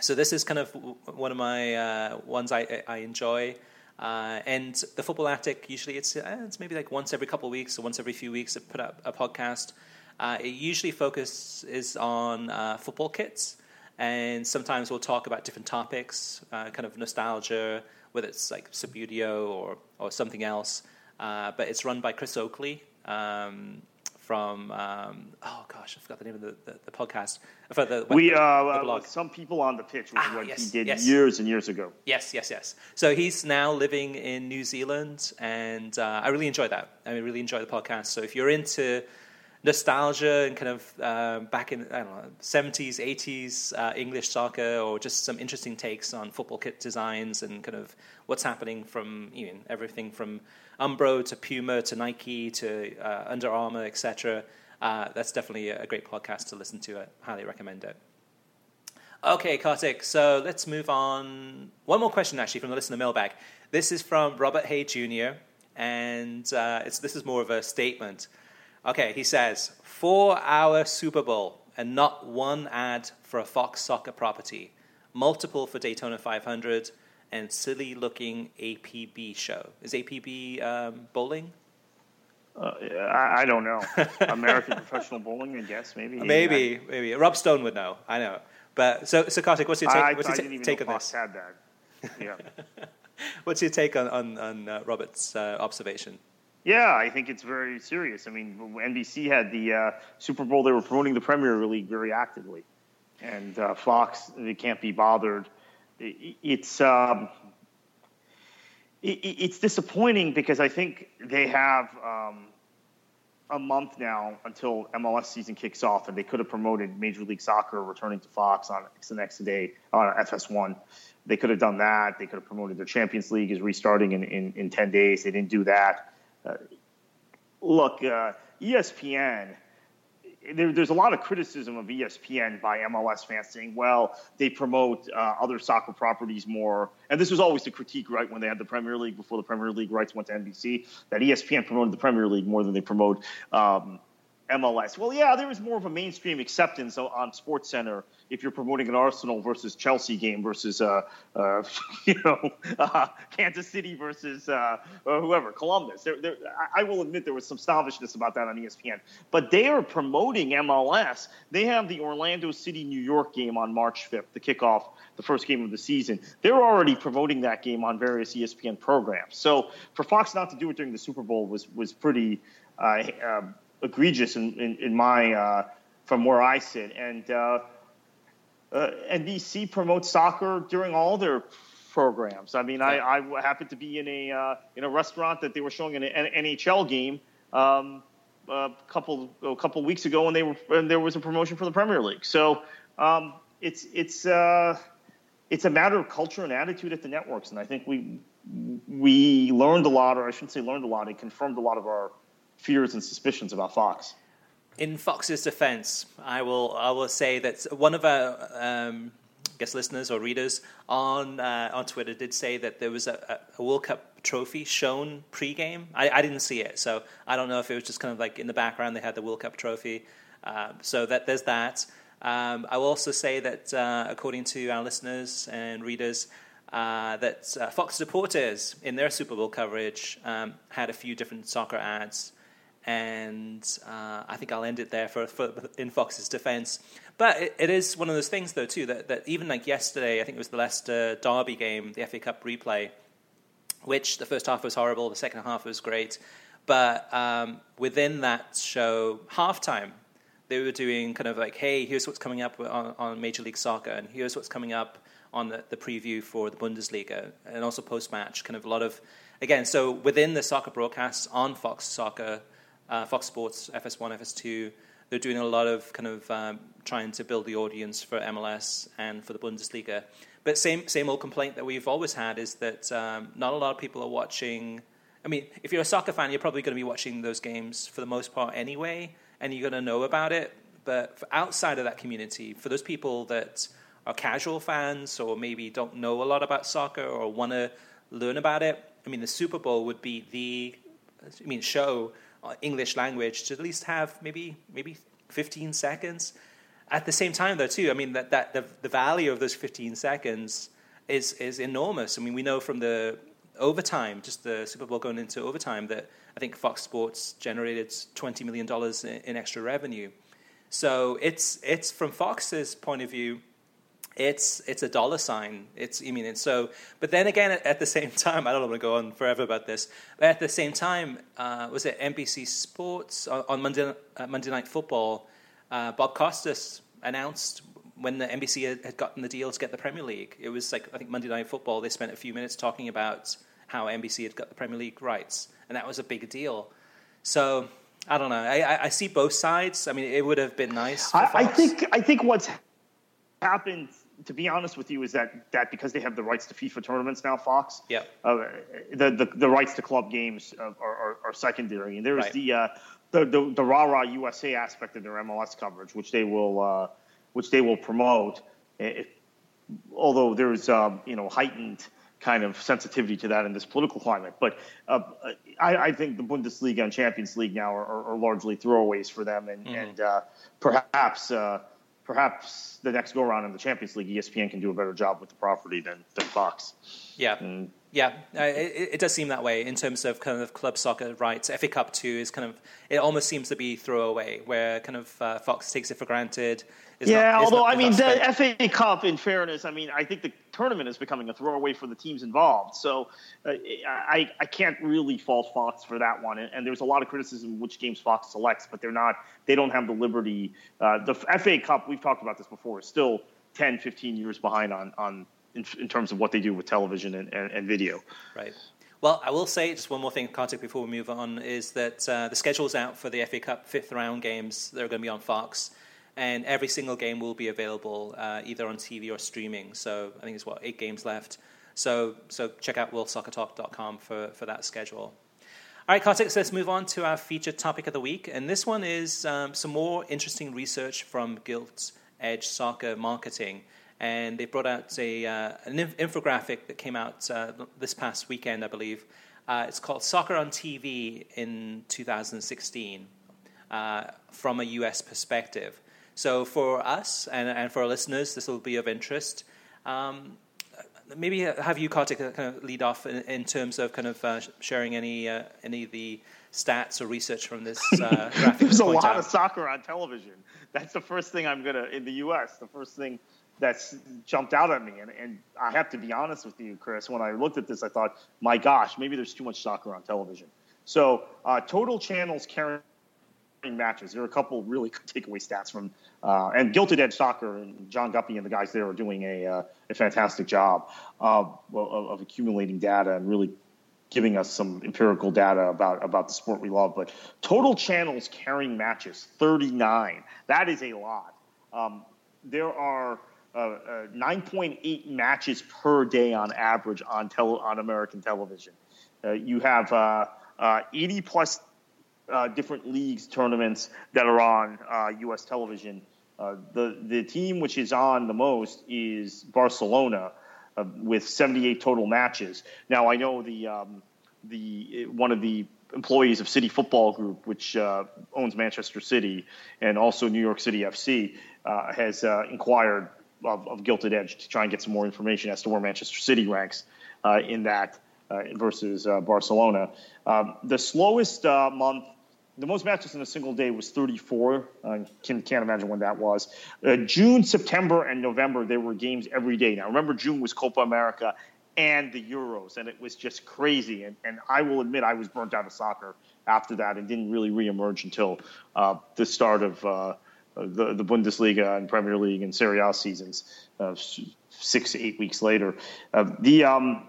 So this is kind of one of my uh, ones I, I enjoy. Uh, and the Football Attic, usually it's, uh, it's maybe like once every couple of weeks or once every few weeks to put up a podcast. Uh, it usually focuses on uh, football kits, and sometimes we'll talk about different topics, uh, kind of nostalgia, whether it's like Subbuteo or, or something else. Uh, but it's run by Chris Oakley, um, from um, oh gosh, I forgot the name of the, the, the podcast. The, we uh, uh some people on the pitch was ah, what yes, he did yes. years and years ago. Yes, yes, yes. So he's now living in New Zealand, and uh, I really enjoy that. I really enjoy the podcast. So if you're into nostalgia and kind of uh, back in I don't know seventies, eighties uh, English soccer, or just some interesting takes on football kit designs and kind of what's happening from you know, everything from Umbro to Puma to Nike to uh, Under Armour, etc. Uh, that's definitely a great podcast to listen to. I highly recommend it. Okay, Kartik, so let's move on. One more question, actually, from the listener mailbag. This is from Robert Hay Jr., and uh, this is more of a statement. Okay, he says, four hour Super Bowl and not one ad for a Fox soccer property, multiple for Daytona 500, and silly looking APB show. Is APB um, bowling? Uh, I, I, don't know. American Professional Bowling, I guess maybe. Maybe, I, maybe. Rob Stone would know. I know. But so, so Kartik, what's your take, I, what's your ta- take on this? Had that. Yeah. what's your take on on, on uh, Robert's uh, observation? Yeah, I think it's very serious. I mean, NBC had the uh, Super Bowl; they were promoting the Premier League very actively, and uh, Fox they can't be bothered. It's um, it's disappointing because I think they have um, a month now until MLS season kicks off, and they could have promoted Major League Soccer returning to Fox on the next day on FS1. They could have done that. They could have promoted their Champions League is restarting in, in, in 10 days. They didn't do that. Uh, look, uh, ESPN there, there's a lot of criticism of ESPN by MLS fans saying, well, they promote uh, other soccer properties more. And this was always the critique, right, when they had the Premier League before the Premier League rights went to NBC, that ESPN promoted the Premier League more than they promote um, MLS. Well, yeah, there is more of a mainstream acceptance on Sports Center if you're promoting an Arsenal versus Chelsea game versus, uh, uh, you know, uh, Kansas City versus uh, uh, whoever, Columbus. There, there, I will admit there was some snobbishness about that on ESPN, but they are promoting MLS. They have the Orlando City New York game on March 5th, the kickoff, the first game of the season. They're already promoting that game on various ESPN programs. So for Fox not to do it during the Super Bowl was was pretty. Uh, um, egregious in, in, in my uh, from where I sit. And uh, uh, NBC promotes soccer during all their programs. I mean, I, I happened to be in a uh, in a restaurant that they were showing an, NHL game um, a couple a couple weeks ago, and they were and there was a promotion for the Premier League. So um, it's it's uh, it's a matter of culture and attitude at the networks, and I think we we learned a lot, or I shouldn't say learned a lot, it confirmed a lot of our fears and suspicions about Fox. In Fox's defense, I will I will say that one of our um, listeners or readers on uh, on Twitter did say that there was a, a World Cup trophy shown pre-game. I, I, didn't see it, so I don't know if it was just kind of like in the background they had the World Cup trophy. Uh, so that there's that. Um, I will also say that uh, according to our listeners and readers, uh, that uh, Fox supporters in their Super Bowl coverage um, had a few different soccer ads and uh, I think I'll end it there for, for in Fox's defence. But it, it is one of those things, though, too, that, that even like yesterday, I think it was the Leicester Derby game, the FA Cup replay, which the first half was horrible, the second half was great. But um, within that show, halftime, they were doing kind of like, hey, here's what's coming up on, on Major League Soccer, and here's what's coming up on the, the preview for the Bundesliga, and also post match, kind of a lot of, again, so within the soccer broadcasts on Fox Soccer, uh, Fox Sports, FS1, FS2. They're doing a lot of kind of um, trying to build the audience for MLS and for the Bundesliga. But same same old complaint that we've always had is that um, not a lot of people are watching. I mean, if you're a soccer fan, you're probably going to be watching those games for the most part anyway, and you're going to know about it. But outside of that community, for those people that are casual fans or maybe don't know a lot about soccer or want to learn about it, I mean, the Super Bowl would be the I mean show Uh, English language to at least have maybe maybe 15 seconds. At the same time, though, too, I mean that, that the, the value of those 15 seconds is is enormous. I mean, we know from the overtime, just the Super Bowl going into overtime, that I think Fox Sports generated 20 million dollars in, in extra revenue. So it's it's from Fox's point of view it's it's a dollar sign. It's I mean, and so, but then again, at, at, the same time, I don't want to go on forever about this. But at the same time, uh, was it NBC Sports on, on Monday uh, Monday Night Football? Uh, Bob Costas announced when the NBC had, had gotten the deal to get the Premier League. It was like I think Monday Night Football. They spent a few minutes talking about how NBC had got the Premier League rights, and that was a big deal. So I don't know. I, I see both sides. I mean, it would have been nice. I, I think I think what's happened to be honest with you, is that that because they have the rights to FIFA tournaments now, Fox. Yeah. Uh, the, the the rights to club games are, are, are secondary, and there's right. the, uh, the the the rah rah USA aspect of their MLS coverage, which they will uh, which they will promote. It, although there's um, you know heightened kind of sensitivity to that in this political climate, but uh, I, I, think the Bundesliga and Champions League now are, are, are largely throwaways for them, and, mm-hmm. and uh, perhaps uh, perhaps the next go around in the Champions League, ESPN can do a better job with the property than, than Fox. Yeah. And, yeah, uh, it, it, does seem that way in terms of kind of club soccer rights. FA Cup two is kind of it almost seems to be throwaway, where kind of uh, Fox takes it for granted. Yeah, not, although not, I mean the FA Cup, in fairness, I mean I think the tournament is becoming a throwaway for the teams involved. So uh, I I can't really fault Fox for that one. And, and, there's a lot of criticism which games Fox selects, but they're not they don't have the liberty. Uh, the FA Cup, we've talked about this before, is still 10, 15 years behind on on in, in terms of what they do with television and, and, and, video. Right. Well, I will say just one more thing, Kartik, before we move on, is that uh, the schedule's out for the FA Cup fifth round games. They're going to be on Fox, and every single game will be available uh, either on TV or streaming. So I think there's what eight games left. So so check out worldsoccertalk.com for for that schedule. All right, Kartik, so let's move on to our featured topic of the week. And this one is um, some more interesting research from Gilt Edge Soccer Marketing and they brought out a, uh, an inf- infographic that came out uh, this past weekend, I believe. Uh, it's called Soccer on TV in 2016 uh, from a US perspective. So, for us and, and for our listeners, this will be of interest. Um, maybe have you, Kartik, kind of lead off in, in terms of kind of uh, sharing any, uh, any of the stats or research from this graphic. There's a lot out. of soccer on television. That's the first thing I'm going to, in the US, the first thing that's jumped out at me. And, and I have to be honest with you, Chris. When I looked at this, I thought, my gosh, maybe there's too much soccer on television. So uh, total channels carrying matches. There are a couple really good takeaway stats from uh, and Gilt Edge Soccer and John Guppy and the guys there are doing a, uh, a fantastic job of, of, accumulating data and really giving us some empirical data about about the sport we love. But total channels carrying matches, 39. That is a lot. Um, there are uh, uh, 9.8 matches per day on average on tele- on American television. Uh, you have uh, uh, 80 plus uh, different leagues tournaments that are on U.S. television. the the team which is on the most is Barcelona with 78 total matches. Now I know the um, the one of the employees of City Football Group, which owns Manchester City and also New York City FC, has inquired of, of Gilt Edge to try and get some more information as to where Manchester City ranks uh, in that uh, versus uh, Barcelona. Um, the slowest uh, month, the most matches in a single day was 34. I can, can't imagine when that was. Uh, June, September, and November, there were games every day. Now, remember, June was Copa America and the Euros, and it was just crazy. And, and I will admit, I was burnt out of soccer after that and didn't really reemerge until uh, the start of the, the Bundesliga and Premier League and Serie A seasons uh, six eight weeks later. Uh, the um,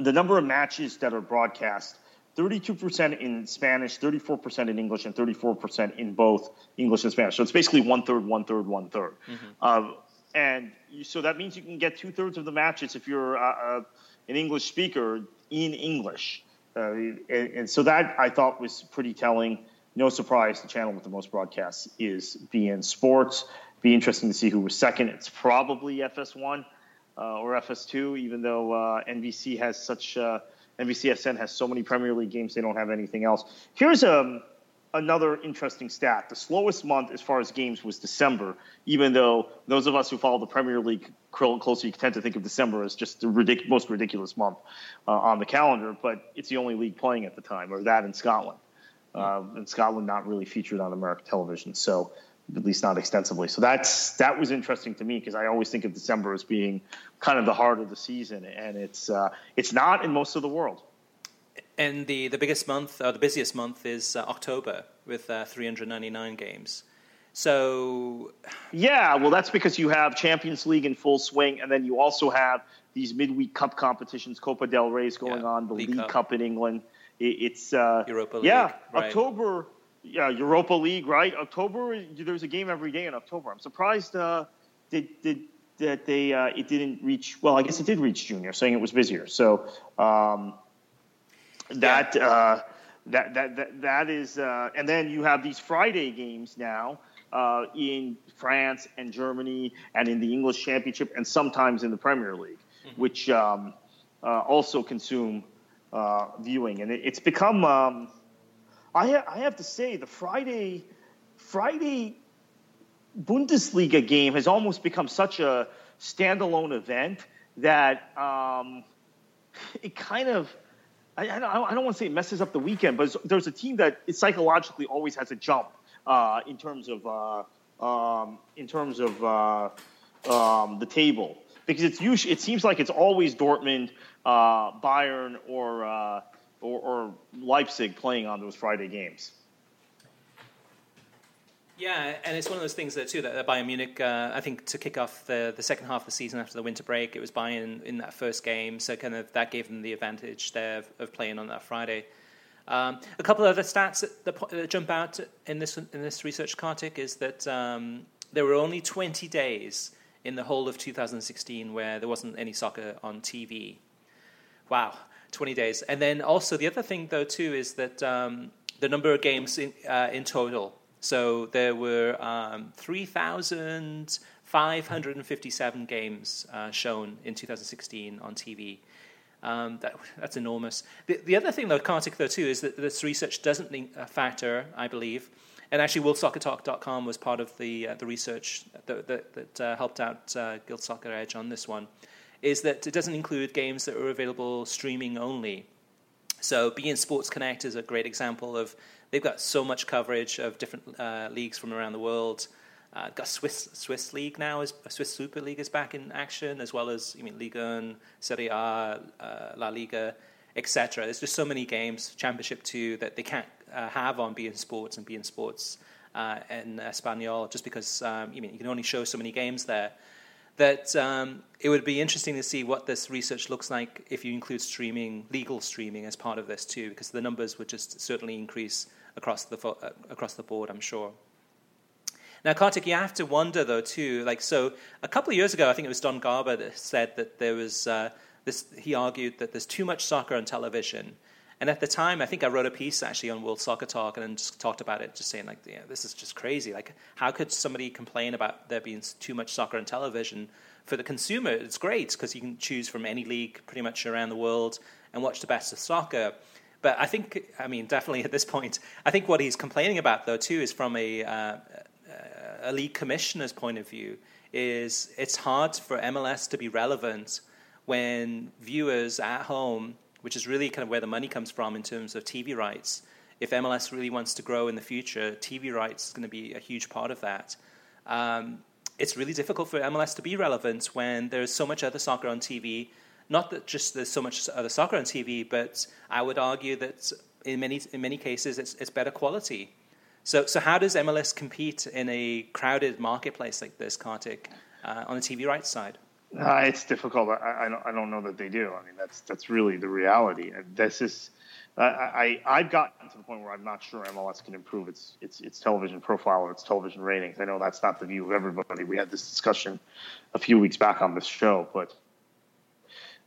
the number of matches that are broadcast. 32% in Spanish, 34% in English, and 34% in both English and Spanish. So it's basically one third, one third, one third. Mm-hmm. Uh, and you, so that means you can get two thirds of the matches if you're uh, uh, an English speaker in English. Uh, and, and, so that I thought was pretty telling no surprise, the channel with the most broadcasts is beIN Sports. Be interesting to see who was second. It's probably FS1 uh, or FS2, even though uh, NBC has such uh, NBCSN has so many Premier League games, they don't have anything else. Here's um, another interesting stat. The slowest month as far as games was December, even though those of us who follow the Premier League closely tend to think of December as just the ridic- most ridiculous month uh, on the calendar, but it's the only league playing at the time, or that in Scotland uh, and Scotland not really featured on American television, so at least not extensively. So that's that was interesting to me because I always think of December as being kind of the heart of the season, and it's uh, it's not in most of the world. And the, the biggest month, or the busiest month, is uh, October with uh, 399 games. So, yeah, well, that's because you have Champions League in full swing, and then you also have these midweek cup competitions, Copa del Rey is going yeah, on, the League, Cup. Cup in England it's uh, Europa League. Yeah, right. October. Yeah, Europa League, right? October. There's a game every day in October. I'm surprised. Uh, did did that they uh, it didn't reach? Well, I guess it did reach junior, saying it was busier. So um, that, yeah. uh, that that that that is, uh, and then you have these Friday games now. Uh, in France and Germany, and in the English Championship, and sometimes in the Premier League, mm-hmm. which um, uh, also consume uh, viewing, and it, it's become. Um, I ha- I have to say the Friday Friday Bundesliga game has almost become such a standalone event that um, it kind of I, I, don't, want to say it messes up the weekend, but there's a team that it psychologically always has a jump uh, in terms of uh, um, in terms of uh, um, the table. Because it's usually it seems like it's always Dortmund, uh, Bayern, or, uh, or, or Leipzig playing on those Friday games. Yeah, and it's one of those things that too that Bayern Munich, uh, I think, to kick off the the second half of the season after the winter break, it was Bayern in that first game, so kind of that gave them the advantage there of, of playing on that Friday. Um, a couple of other stats that, that, jump out in this in this research, Kartik, is that um, there were only 20 days in the whole of 2016 where there wasn't any soccer on TV. Wow, 20 days. And then also the other thing though too is that um, the number of games in, uh, in total so there were um, 3,557 games uh, shown in 2016 on TV. Um, that, that's enormous. The, the, other thing, though, Kartik, though, too, is that this research doesn't factor, I believe, and actually, WorldSoccerTalk.com was part of the uh, the research that, that, that uh, helped out uh, Guild Soccer Edge on this one. Is that it doesn't include games that are available streaming only. So, beIN Sports Connect is a great example of They've got so much coverage of different uh, leagues from around the world. Uh, got Swiss Swiss league now is Swiss Super League is back in action as well as I mean Liga Serie A, uh, La Liga, etc. There's just so many games, Championship two that they can't uh, have on beIN Sports and beIN Sports uh, in Espanol just because um, you mean you can only show so many games there that um, it would be interesting to see what this research looks like if you include streaming, legal streaming, as part of this too, because the numbers would just certainly increase across the uh, across the board. I'm sure. Now, Kartik, you have to wonder though too. Like, so a couple of years ago, I think it was Don Garber that said that there was uh, this. He argued that there's too much soccer on television, and at the time, I think I wrote a piece actually on World Soccer Talk and just talked about it, just saying like, yeah, this is just crazy. Like, how could somebody complain about there being too much soccer on television? For the consumer, it's great because you can choose from any league pretty much around the world and watch the best of soccer. But I think, I mean, definitely at this point, I think what he's complaining about though too is from a uh, a league commissioner's point of view is it's hard for MLS to be relevant when viewers at home which is really kind of where the money comes from in terms of TV rights. If MLS really wants to grow in the future, TV rights is going to be a huge part of that. Um, it's really difficult for MLS to be relevant when there's so much other soccer on TV. Not that just there's so much other soccer on TV, but I would argue that in many in many cases it's, it's better quality. So, so how does MLS compete in a crowded marketplace like this, Kartik, uh, on the TV rights side? Uh, it's difficult. I, I, don't, I don't know that they do. I mean, that's that's really the reality. This is, uh, I I've gotten to the point where I'm not sure MLS can improve its its its television profile or its television ratings. I know that's not the view of everybody. We had this discussion a few weeks back on this show, but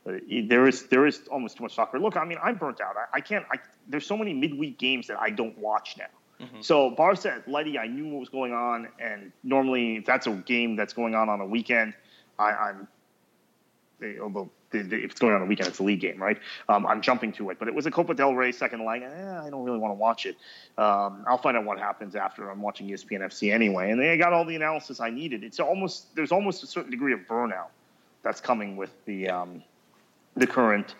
uh, there is there is almost too much soccer. Look, I mean, I'm burnt out. I, I can't. I, there's so many midweek games that I don't watch now. Mm-hmm. So Barca Atleti, I knew what was going on, and normally if that's a game that's going on on a weekend – I, am although if it's going on the weekend, it's a league game, right? Um, I'm jumping to it, but it was a Copa del Rey second leg. Eh, I don't really want to watch it. Um, I'll find out what happens after I'm watching ESPN FC anyway, and they got all the analysis I needed. It's almost there's almost a certain degree of burnout that's coming with the um, the current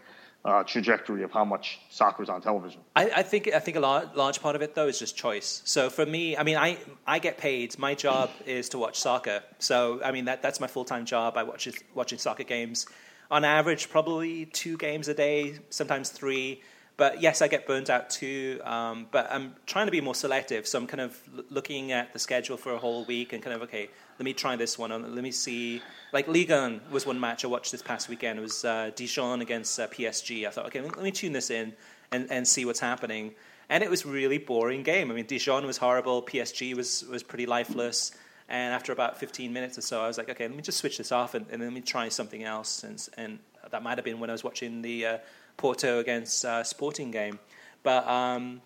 uh, trajectory of how much soccer is on television. I, I, think I think a large, part of it though is just choice. So for me, I mean, I I get paid. My job is to watch soccer. So I mean that that's my full time job. I watch watching soccer games. On average, probably two games a day, sometimes three. But yes, I get burnt out too. Um, but I'm trying to be more selective. So I'm kind of looking at the schedule for a whole week and kind of okay, let me try this one. Let me see. Like Ligue 1 was one match I watched this past weekend. It was uh, Dijon against uh, PSG. I thought, okay, let me tune this in and, and see what's happening. And it was really boring game. I mean, Dijon was horrible. PSG was was pretty lifeless. And after about 15 minutes or so, I was like, okay, let me just switch this off and, and let me try something else. And, and that might have been when I was watching the uh, Porto against uh, Sporting game. But um,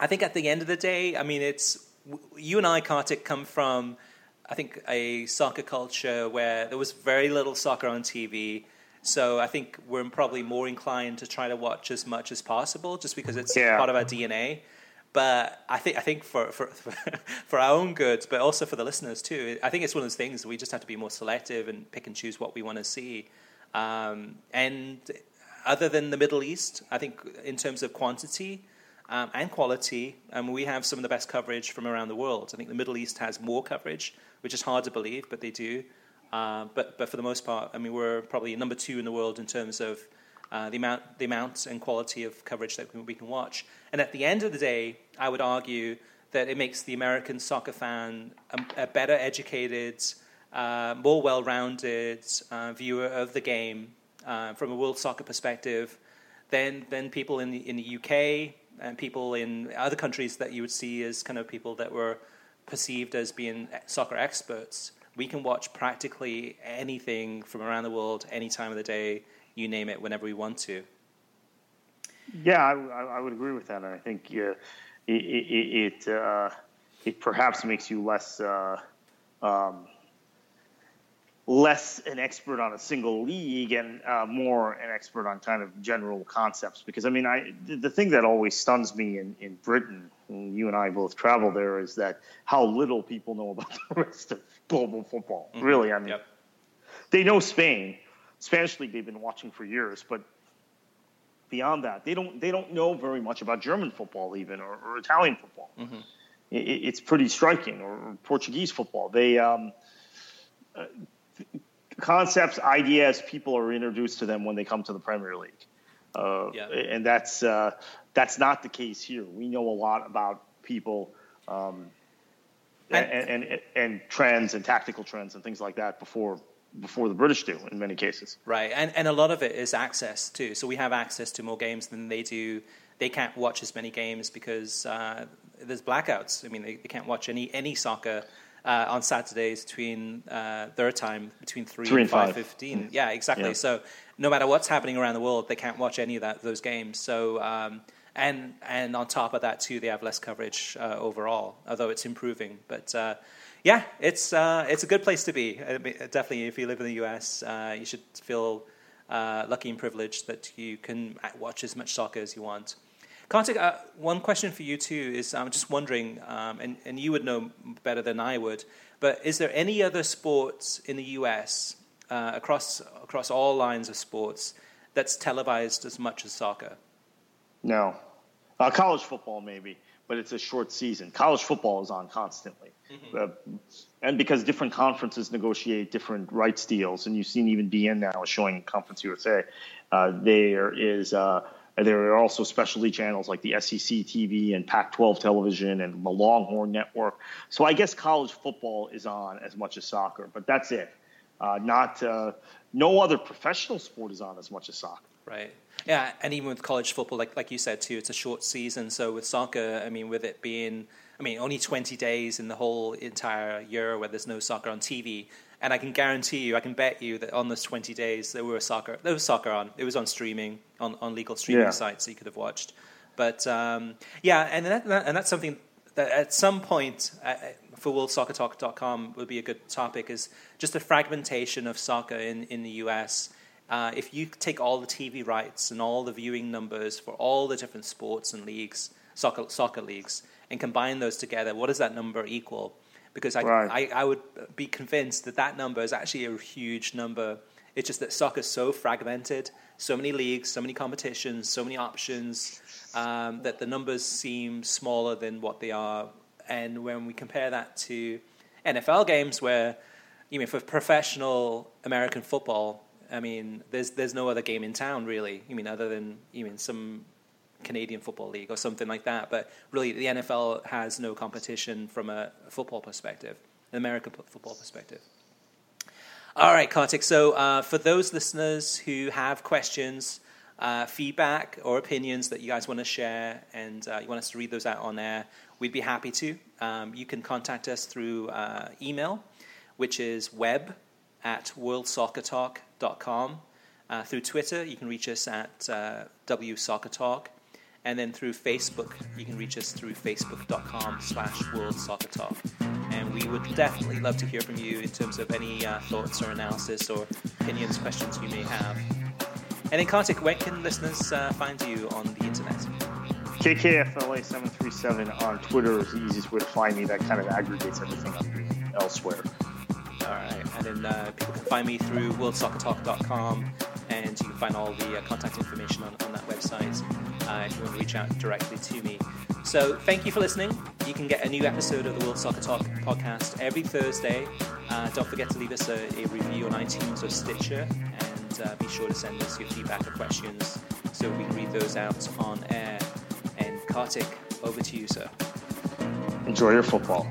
I think at the end of the day, I mean, it's you and I, Kartik, come from I think a soccer culture where there was very little soccer on TV. So I think we're probably more inclined to try to watch as much as possible, just because it's yeah. part of our DNA. but I think I think for, for for our own good, but also for the listeners too. I think it's one of those things we just have to be more selective and pick and choose what we want to see. Um, and other than the Middle East, I think in terms of quantity um, and quality, um, we have some of the best coverage from around the world. I think the Middle East has more coverage, which is hard to believe, but they do. Uh, but but for the most part, I mean, we're probably number two in the world in terms of uh, the amount the amount and quality of coverage that we can watch. And at the end of the day, I would argue that it makes the American soccer fan a, a better educated, uh, more well-rounded uh, viewer of the game uh, from a world soccer perspective than than people in the in the UK and people in other countries that you would see as kind of people that were perceived as being soccer experts we can watch practically anything from around the world any time of the day, you name it, whenever we want to. Yeah, I, I would agree with that. And I think uh, it it it, uh, it, perhaps makes you less uh, um, less an expert on a single league and uh, more an expert on kind of general concepts. Because I mean, I the thing that always stuns me in in Britain you and I both travel there, is that how little people know about the rest of global football. Mm-hmm. Really, I mean, yep. they know Spain, Spanish league they've been watching for years, but beyond that, they don't they don't know very much about German football even or, or Italian football. Mm-hmm. It, it's pretty striking, or, or Portuguese football. They um, uh, concepts, ideas, people are introduced to them when they come to the Premier League. Uh, yeah. And that's uh, that's not the case here. We know a lot about people um, and, and, and, and trends and tactical trends and things like that before before the British do in many cases. Right, and and a lot of it is access too. So we have access to more games than they do. They can't watch as many games because uh, there's blackouts. I mean, they, they can't watch any any soccer uh, on Saturdays between uh, their time between three, three and five fifteen. Mm. Yeah, exactly. Yeah. So no matter what's happening around the world, they can't watch any of that those games. So um, and and on top of that too, they have less coverage uh, overall, although it's improving. But uh, yeah, it's uh, it's a good place to be. definitely, if you live in the US, uh, you should feel uh, lucky and privileged that you can watch as much soccer as you want. Kartik, uh, one question for you too is I'm just wondering, um, and, and you would know better than I would, but is there any other sports in the US across across all lines of sports that's televised as much as soccer? No. Uh, college football, maybe, but it's a short season. College football is on constantly. Mm-hmm. Uh, and because different conferences negotiate different rights deals, and you've seen even beIN now is showing Conference USA, uh, there is. Uh, there are also specialty channels like the SEC TV and Pac 12 television and the Longhorn Network. So I guess college football is on as much as soccer, but that's it. Uh, not uh, no other professional sport is on as much as soccer. Right. Yeah, and even with college football, like like you said too, it's a short season. So with soccer, I mean, with it being, I mean, only twenty days in the whole entire year where there's no soccer on TV, and I can guarantee you, I can bet you that on those twenty days there were soccer, there was soccer on. It was on streaming on on legal streaming yeah. sites that you could have watched. But um, yeah, and that, and that's something that at some point uh, for worldsoccertalk.com would be a good topic is just the fragmentation of soccer in in the U.S uh, if you take all the TV rights and all the viewing numbers for all the different sports and leagues, soccer, soccer leagues, and combine those together, what does that number equal? Because I, right. I, I, would be convinced that that number is actually a huge number. It's just that soccer is so fragmented, so many leagues, so many competitions, so many options, um, that the numbers seem smaller than what they are. And when we compare that to NFL games, where you mean for professional American football, I mean, there's there's no other game in town really. I mean, other than you mean some Canadian Football League or something like that. But really, the NFL has no competition from a football perspective, an American football perspective. All right, Kartik. So uh, for those listeners who have questions, uh, feedback, or opinions that you guys want to share, and uh, you want us to read those out on air, we'd be happy to. Um, you can contact us through uh, email, which is web at worldsoccertalk.com. Uh, through Twitter, you can reach us at uh, WSoccerTalk. And then through Facebook, you can reach us through facebook.com slash worldsoccertalk. And we would definitely love to hear from you in terms of any uh, thoughts or analysis or opinions, questions you may have. And in Kartik, where can listeners uh, find you on the internet? KKFLA737 on Twitter is the easiest way to find me. That kind of aggregates everything I'm doing elsewhere. All right, and then uh, people can find me through worldsoccertalk.com, and you can find all the uh, contact information on, on that website uh, if you want to reach out directly to me. So, thank you for listening. You can get a new episode of the World Soccer Talk podcast every Thursday. Uh, don't forget to leave us a, a, review on iTunes or Stitcher, and uh, be sure to send us your feedback or questions so we can read those out on air. And Kartik, over to you, sir. Enjoy your football.